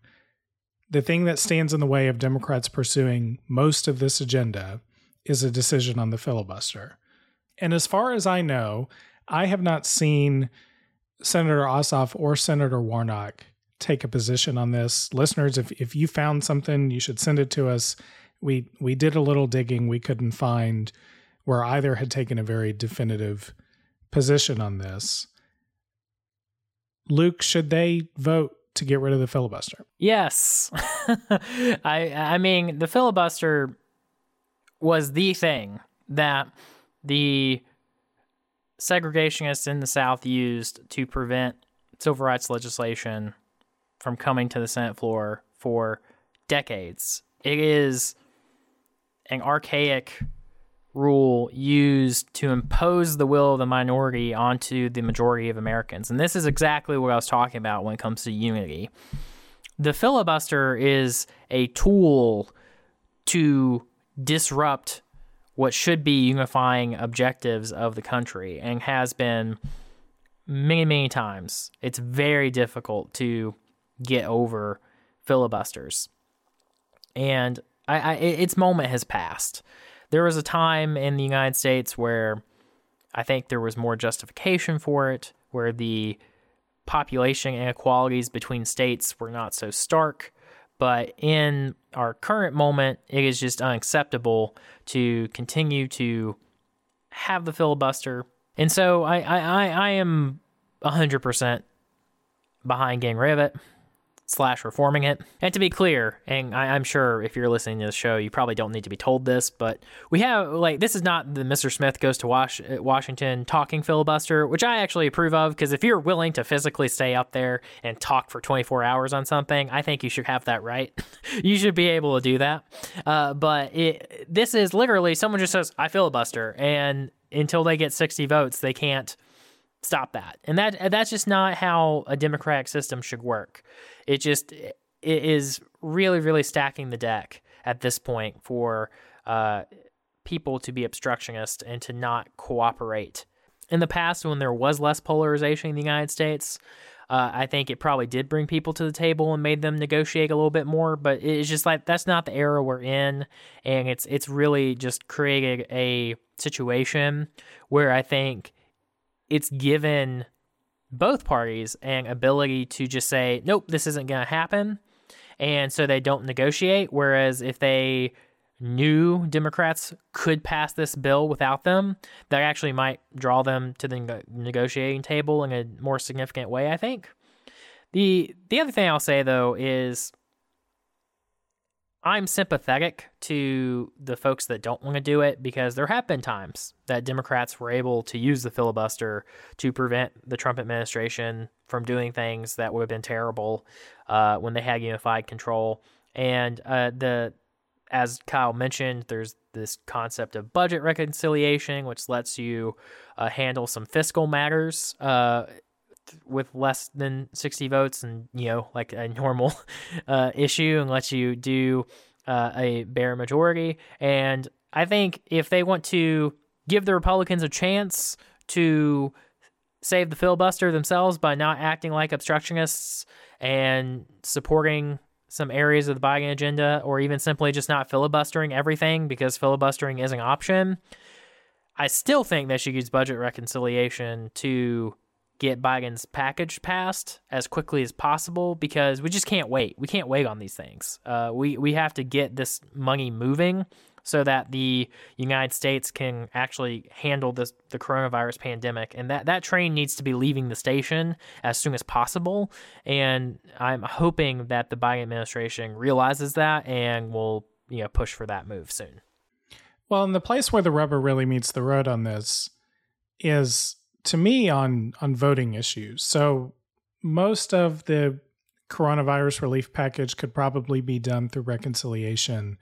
the thing that stands in the way of Democrats pursuing most of this agenda is a decision on the filibuster. And as far as I know, I have not seen Senator Ossoff or Senator Warnock take a position on this. Listeners, if, if you found something, you should send it to us. We we did a little digging. We couldn't find where either had taken a very definitive position on this. Luke, should they vote to get rid of the filibuster? Yes. I I mean, the filibuster was the thing that the segregationists in the South used to prevent civil rights legislation from coming to the Senate floor for decades. It is an archaic rule used to impose the will of the minority onto the majority of Americans. And this is exactly what I was talking about when it comes to unity. The filibuster is a tool to disrupt what should be unifying objectives of the country and has been many, many times. It's very difficult to get over filibusters. And I, I, its moment has passed. There was a time in the United States where I think there was more justification for it, where the population inequalities between states were not so stark. But in our current moment, it is just unacceptable to continue to have the filibuster. And so I, I, I am 100% behind getting rid of it slash reforming it. And to be clear, and I, am sure if you're listening to the show, you probably don't need to be told this, but we have like this is not the Mr. Smith goes to Wash, uh, Washington talking filibuster, which I actually approve of because if you're willing to physically stay up there and talk for 24 hours on something, I think you should have that right. you should be able to do that. Uh, but it, this is literally someone just says I filibuster, and until they get 60 votes, they can't stop that. And that that's just not how a democratic system should work. It just it is really really stacking the deck at this point for uh, people to be obstructionist and to not cooperate. In the past, when there was less polarization in the United States, uh, I think it probably did bring people to the table and made them negotiate a little bit more. But it's just like that's not the era we're in, and it's it's really just created a situation where I think it's given both parties an ability to just say, nope, this isn't going to happen. And so they don't negotiate. Whereas if they knew Democrats could pass this bill without them, that actually might draw them to the negotiating table in a more significant way, I think. The the other thing I'll say though is I'm sympathetic to the folks that don't want to do it because there have been times that Democrats were able to use the filibuster to prevent the Trump administration from doing things that would have been terrible uh, when they had unified control. And uh, the as Kyle mentioned, there's this concept of budget reconciliation, which lets you uh, handle some fiscal matters uh, with less than 60 votes and you know like a normal uh, issue and lets you do uh, a bare majority and i think if they want to give the republicans a chance to save the filibuster themselves by not acting like obstructionists and supporting some areas of the Biden agenda, or even simply just not filibustering everything because filibustering is an option. I still think they should use budget reconciliation to get Biden's package passed as quickly as possible because we just can't wait. We can't wait on these things. Uh, we we have to get this money moving so that the United States can actually handle this the coronavirus pandemic. And that, that train needs to be leaving the station as soon as possible. And I'm hoping that the Biden administration realizes that and will you know push for that move soon. Well, and the place where the rubber really meets the road on this is to me on on voting issues. So most of the coronavirus relief package could probably be done through reconciliation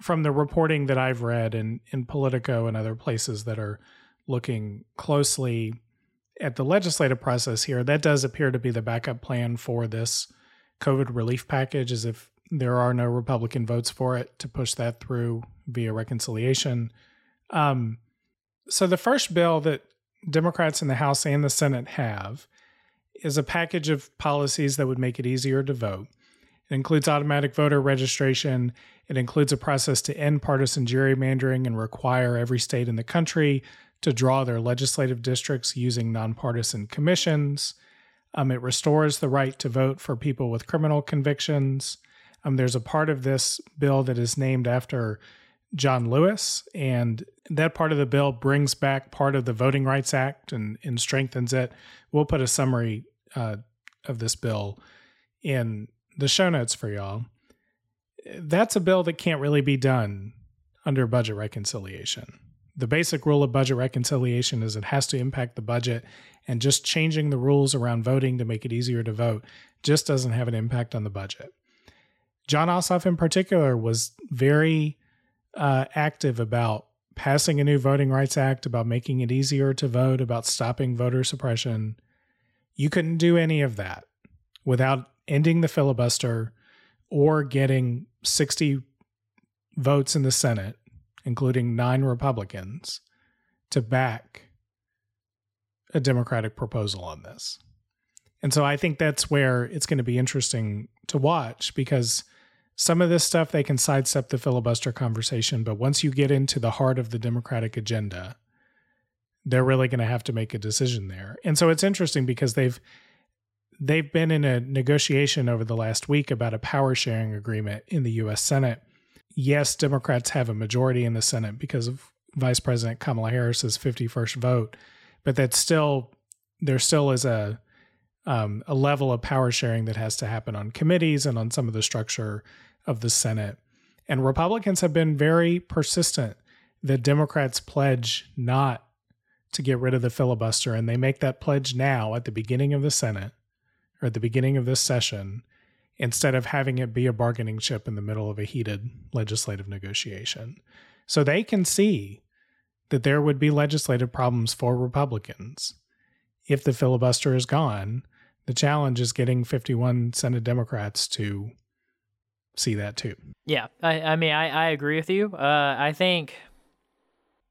from the reporting that I've read in, in Politico and other places that are looking closely at the legislative process here, that does appear to be the backup plan for this COVID relief package, as if there are no Republican votes for it to push that through via reconciliation. Um, so the first bill that Democrats in the House and the Senate have is a package of policies that would make it easier to vote. It includes automatic voter registration. It includes a process to end partisan gerrymandering and require every state in the country to draw their legislative districts using nonpartisan commissions. Um, it restores the right to vote for people with criminal convictions. Um, there's a part of this bill that is named after John Lewis, and that part of the bill brings back part of the Voting Rights Act and, and strengthens it. We'll put a summary uh, of this bill in the show notes for y'all. That's a bill that can't really be done under budget reconciliation. The basic rule of budget reconciliation is it has to impact the budget, and just changing the rules around voting to make it easier to vote just doesn't have an impact on the budget. Jon Ossoff, in particular, was very uh, active about passing a new Voting Rights Act, about making it easier to vote, about stopping voter suppression. You couldn't do any of that without ending the filibuster or getting 60 votes in the Senate, including nine Republicans, to back a Democratic proposal on this. And so I think that's where it's going to be interesting to watch because some of this stuff they can sidestep the filibuster conversation, but once you get into the heart of the Democratic agenda, they're really going to have to make a decision there. And so it's interesting because they've they've been in a negotiation over the last week about a power sharing agreement in the US Senate. Yes, Democrats have a majority in the Senate because of Vice President Kamala Harris's 51st vote, but that's still there still is a um, a level of power sharing that has to happen on committees and on some of the structure of the Senate. And Republicans have been very persistent that Democrats pledge not to get rid of the filibuster, and they make that pledge now at the beginning of the Senate or at the beginning of this session instead of having it be a bargaining chip in the middle of a heated legislative negotiation. So they can see that there would be legislative problems for Republicans if the filibuster is gone. The challenge is getting 51 Senate Democrats to see that too. Yeah, I, I mean, I, I agree with you. Uh, I think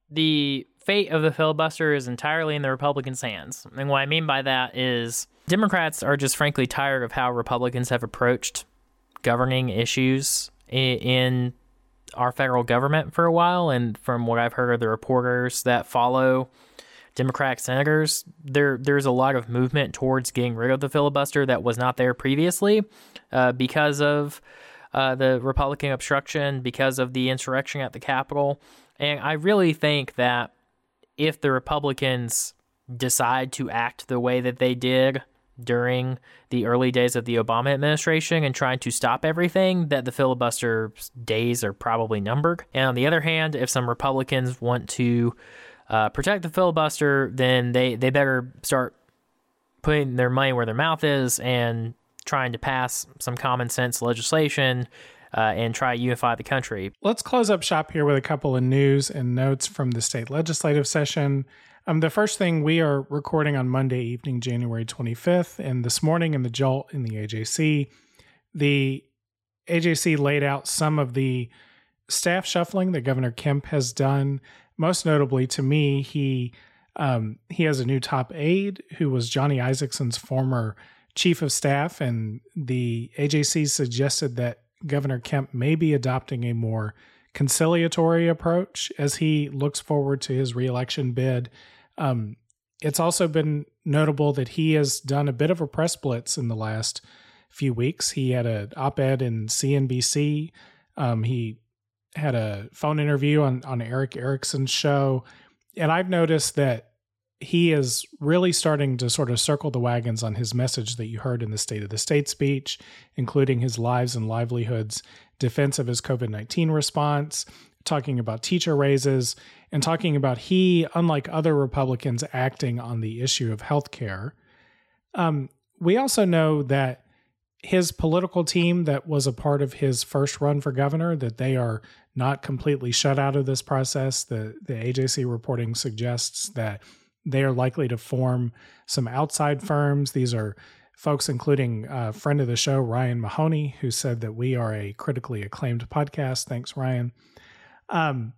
the fate of the filibuster is entirely in the Republicans' hands. And what I mean by that is Democrats are just frankly tired of how Republicans have approached governing issues in, our federal government for a while. And from what I've heard of the reporters that follow Democratic senators, there there's a lot of movement towards getting rid of the filibuster that was not there previously uh, because of uh, the Republican obstruction, because of the insurrection at the Capitol. And I really think that if the Republicans decide to act the way that they did during the early days of the Obama administration and trying to stop everything, that the filibuster days are probably numbered. And on the other hand, if some Republicans want to uh, protect the filibuster, then they, they better start putting their money where their mouth is and trying to pass some common sense legislation uh, and try to unify the country. Let's close up shop here with a couple of news and notes from the state legislative session. Um, the first thing we are recording on Monday evening, January 25th, and this morning in the Jolt in the AJC, the AJC laid out some of the staff shuffling that Governor Kemp has done. Most notably to me, he Um, he has a new top aide who was Johnny Isakson's former chief of staff, and the AJC suggested that Governor Kemp may be adopting a more conciliatory approach as he looks forward to his reelection bid. Um, it's also been notable that he has done a bit of a press blitz in the last few weeks. He had an op-ed in CNBC. Um, he had a phone interview on on Erick Erickson's show, and I've noticed that he is really starting to sort of circle the wagons on his message that you heard in the State of the State speech, including his lives and livelihoods defense of his COVID 19 response, talking about teacher raises, and talking about he, unlike other Republicans, acting on the issue of health care. Um, we also know that his political team that was a part of his first run for governor that they are not completely shut out of this process the the AJC reporting suggests that they are likely to form some outside firms. These are folks, including a friend of the show, Ryan Mahoney, who said that we are a critically acclaimed podcast. Thanks, Ryan. Um,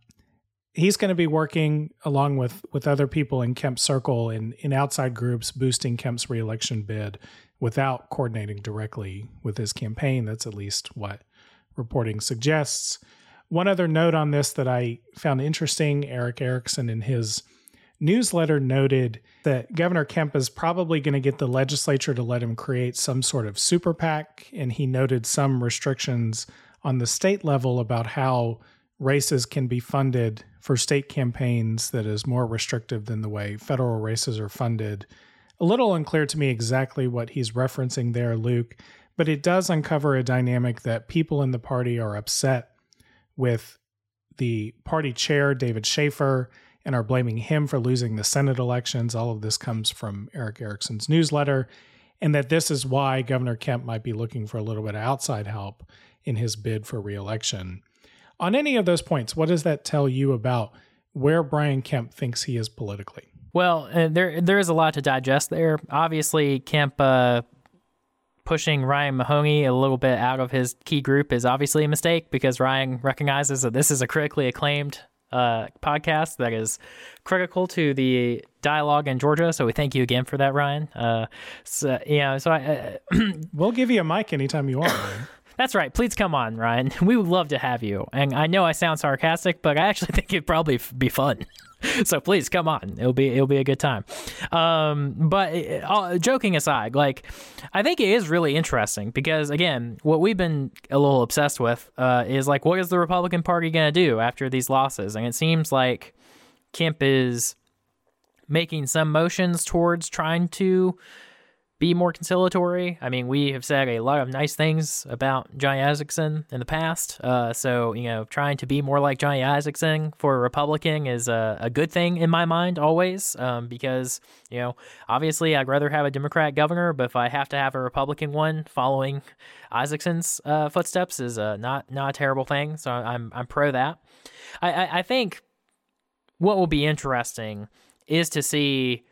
he's going to be working along with with other people in Kemp's circle in in outside groups, boosting Kemp's reelection bid without coordinating directly with his campaign. That's at least what reporting suggests. One other note on this that I found interesting: Erick Erickson in his newsletter noted that Governor Kemp is probably going to get the legislature to let him create some sort of super PAC. And he noted some restrictions on the state level about how races can be funded for state campaigns that is more restrictive than the way federal races are funded. A little unclear to me exactly what he's referencing there, Luke, but it does uncover a dynamic that people in the party are upset with the party chair, David Shafer, and are blaming him for losing the Senate elections. All of this comes from Erick Erickson's newsletter, and that this is why Governor Kemp might be looking for a little bit of outside help in his bid for reelection. On any of those points, what does that tell you about where Brian Kemp thinks he is politically? Well, uh, there there is a lot to digest there. Obviously, Kemp uh, pushing Ryan Mahoney a little bit out of his key group is obviously a mistake because Ryan recognizes that this is a critically acclaimed uh, podcast that is critical to the dialogue in Georgia. So we thank you again for that, Ryan. Uh, so, yeah, so I, uh, we'll give you a mic anytime you want. That's right. Please come on, Ryan. We would love to have you. And I know I sound sarcastic, but I actually think it'd probably be fun. so please come on. It'll be it'll be a good time. Um, but uh, joking aside, like I think it is really interesting because again, what we've been a little obsessed with uh, is like what is the Republican Party going to do after these losses? And it seems like Kemp is making some motions towards trying to be more conciliatory. I mean, we have said a lot of nice things about Johnny Isakson in the past. Uh, so, you know, trying to be more like Johnny Isakson for a Republican is a, a good thing in my mind always um, because, you know, obviously I'd rather have a Democrat governor, but if I have to have a Republican one following Isakson's uh, footsteps is uh, not, not a terrible thing. So I'm, I'm pro that. I, I, I think what will be interesting is to see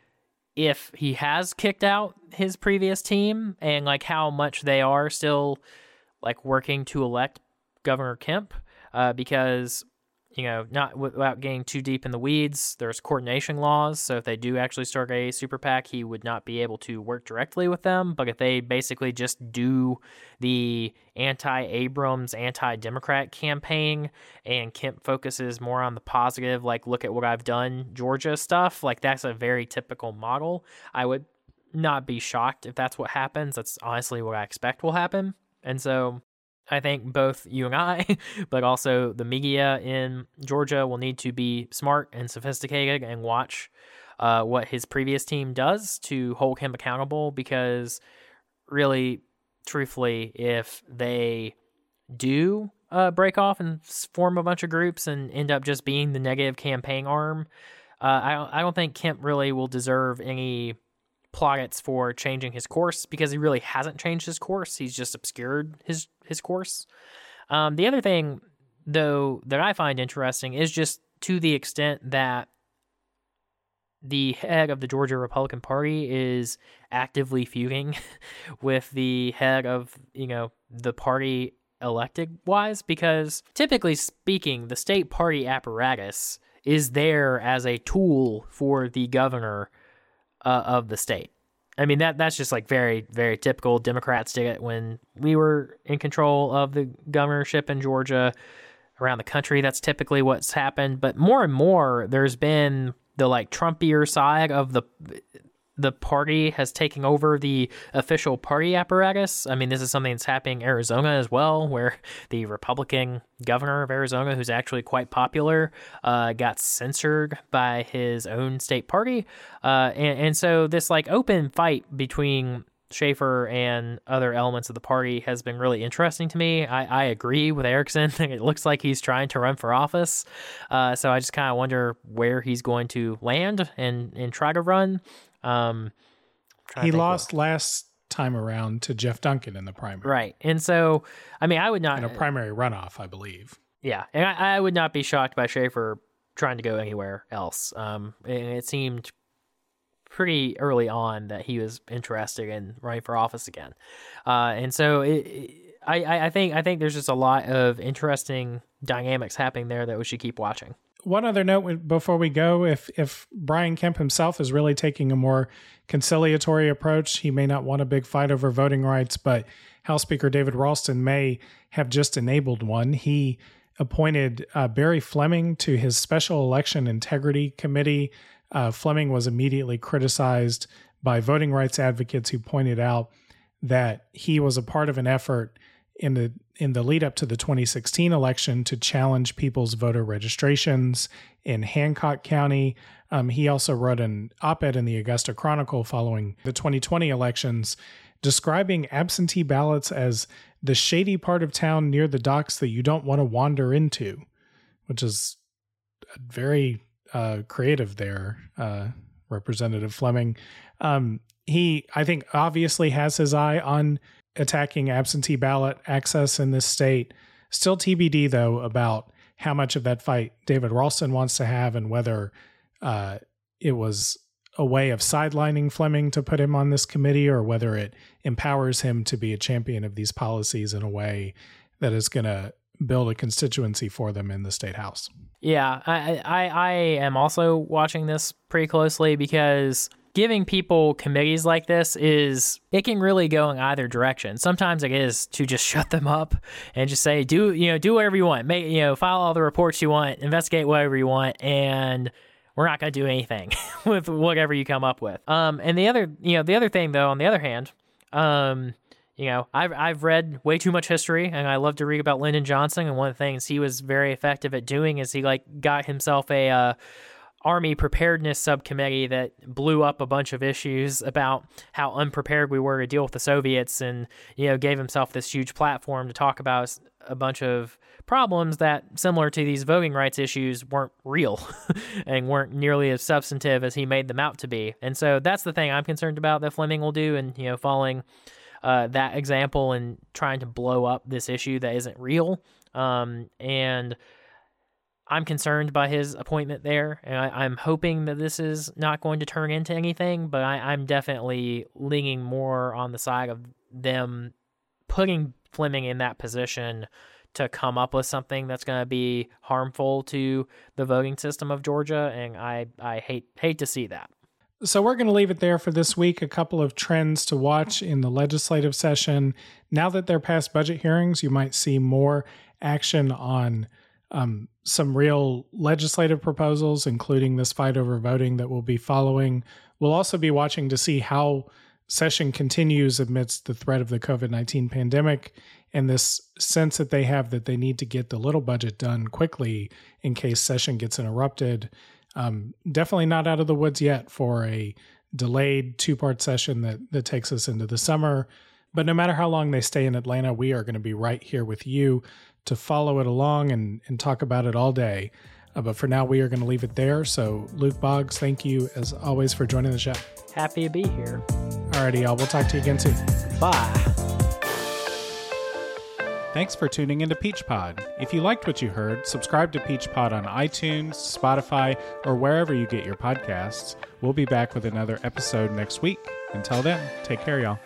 if he has kicked out his previous team and like how much they are still like working to elect Governor Kemp uh, because you know, not without getting too deep in the weeds, there's coordination laws. So if they do actually start a super PAC, he would not be able to work directly with them. But if they basically just do the anti Abrams, anti Democrat campaign, and Kemp focuses more on the positive, like, look at what I've done, Georgia stuff, like, that's a very typical model. I would not be shocked if that's what happens. That's honestly what I expect will happen. And so I think both you and I, but also the media in Georgia, will need to be smart and sophisticated and watch uh, what his previous team does to hold him accountable. Because, really, truthfully, if they do uh, break off and form a bunch of groups and end up just being the negative campaign arm, uh, I, I don't think Kemp really will deserve any plaudits for changing his course because he really hasn't changed his course. He's just obscured his his course. Um, the other thing, though, that I find interesting is just to the extent that the head of the Georgia Republican Party is actively feuding with the head of you know the party elected wise because typically speaking the state party apparatus is there as a tool for the governor uh, of the state. I mean that that's just like very very typical. Democrats did it when we were in control of the governorship in Georgia. Around the country, that's typically what's happened. But more and more, there's been the like Trumpier side of the the party has taken over the official party apparatus. I mean, this is something that's happening in Arizona as well, where the Republican governor of Arizona, who's actually quite popular, uh, got censored by his own state party. Uh, and, and so this like open fight between Shafer and other elements of the party has been really interesting to me. I, I agree with Erickson. it looks like he's trying to run for office. Uh, so I just kind of wonder where he's going to land and, and try to run. Um, he lost what. last time around to Jeff Duncan in the primary. Right. And so, I mean, I would not. In a primary runoff, I believe. Yeah. And I, I would not be shocked by Shafer trying to go anywhere else. Um, and it seemed pretty early on that he was interested in running for office again. Uh, and so it, it, I, I think I think there's just a lot of interesting dynamics happening there that we should keep watching one other note before we go if if Brian Kemp himself is really taking a more conciliatory approach, he may not want a big fight over voting rights, but House Speaker David Ralston may have just enabled one. He appointed uh, Barry Fleming to his Special Election Integrity Committee. Uh, Fleming was immediately criticized by voting rights advocates who pointed out that he was a part of an effort in the in the lead up to the 2016 election to challenge people's voter registrations in Hancock County. Um, he also wrote an op-ed in the Augusta Chronicle following the 2020 elections, describing absentee ballots as the shady part of town near the docks that you don't want to wander into, which is very uh, creative there, uh, Representative Fleming. Um, he, I think, obviously has his eye on attacking absentee ballot access in this state. Still TBD, though, about how much of that fight David Ralston wants to have and whether uh, it was a way of sidelining Fleming to put him on this committee or whether it empowers him to be a champion of these policies in a way that is going to build a constituency for them in the state house. Yeah, I, I, I am also watching this pretty closely because giving people committees like this is it can really go in either direction. Sometimes it is to just shut them up and just say do you know do whatever you want, make you know file all the reports you want, investigate whatever you want, and we're not going to do anything with whatever you come up with. Um, and the other you know the other thing though, on the other hand, um, you know, I've I've read way too much history, and I love to read about Lyndon Johnson. And one of the things he was very effective at doing is he like got himself a uh, Army Preparedness Subcommittee that blew up a bunch of issues about how unprepared we were to deal with the Soviets, and you know gave himself this huge platform to talk about a bunch of problems that, similar to these voting rights issues, weren't real and weren't nearly as substantive as he made them out to be. And so that's the thing I'm concerned about that Fleming will do, and you know following uh, that example and trying to blow up this issue that isn't real. Um, and I'm concerned by his appointment there, and I, am hoping that this is not going to turn into anything. But I, I'm definitely leaning more on the side of them putting Fleming in that position to come up with something that's going to be harmful to the voting system of Georgia, and I I hate hate to see that. So we're going to leave it there for this week. A couple of trends to watch in the legislative session. Now that they're past budget hearings, you might see more action on um, some real legislative proposals, including this fight over voting that we'll be following. We'll also be watching to see how session continues amidst the threat of the COVID 19 pandemic and this sense that they have that they need to get the little budget done quickly in case session gets interrupted. Um, definitely not out of the woods yet for a delayed two part session that, that takes us into the summer. But no matter how long they stay in Atlanta, we are going to be right here with you to follow it along and, and talk about it all day. Uh, but for now, we are going to leave it there. So, Luke Boggs, thank you as always for joining the show. Happy to be here. Alrighty, y'all. We'll talk to you again soon. Bye. Thanks for tuning into Peach Pod. If you liked what you heard, subscribe to Peach Pod on iTunes, Spotify, or wherever you get your podcasts. We'll be back with another episode next week. Until then, take care, y'all.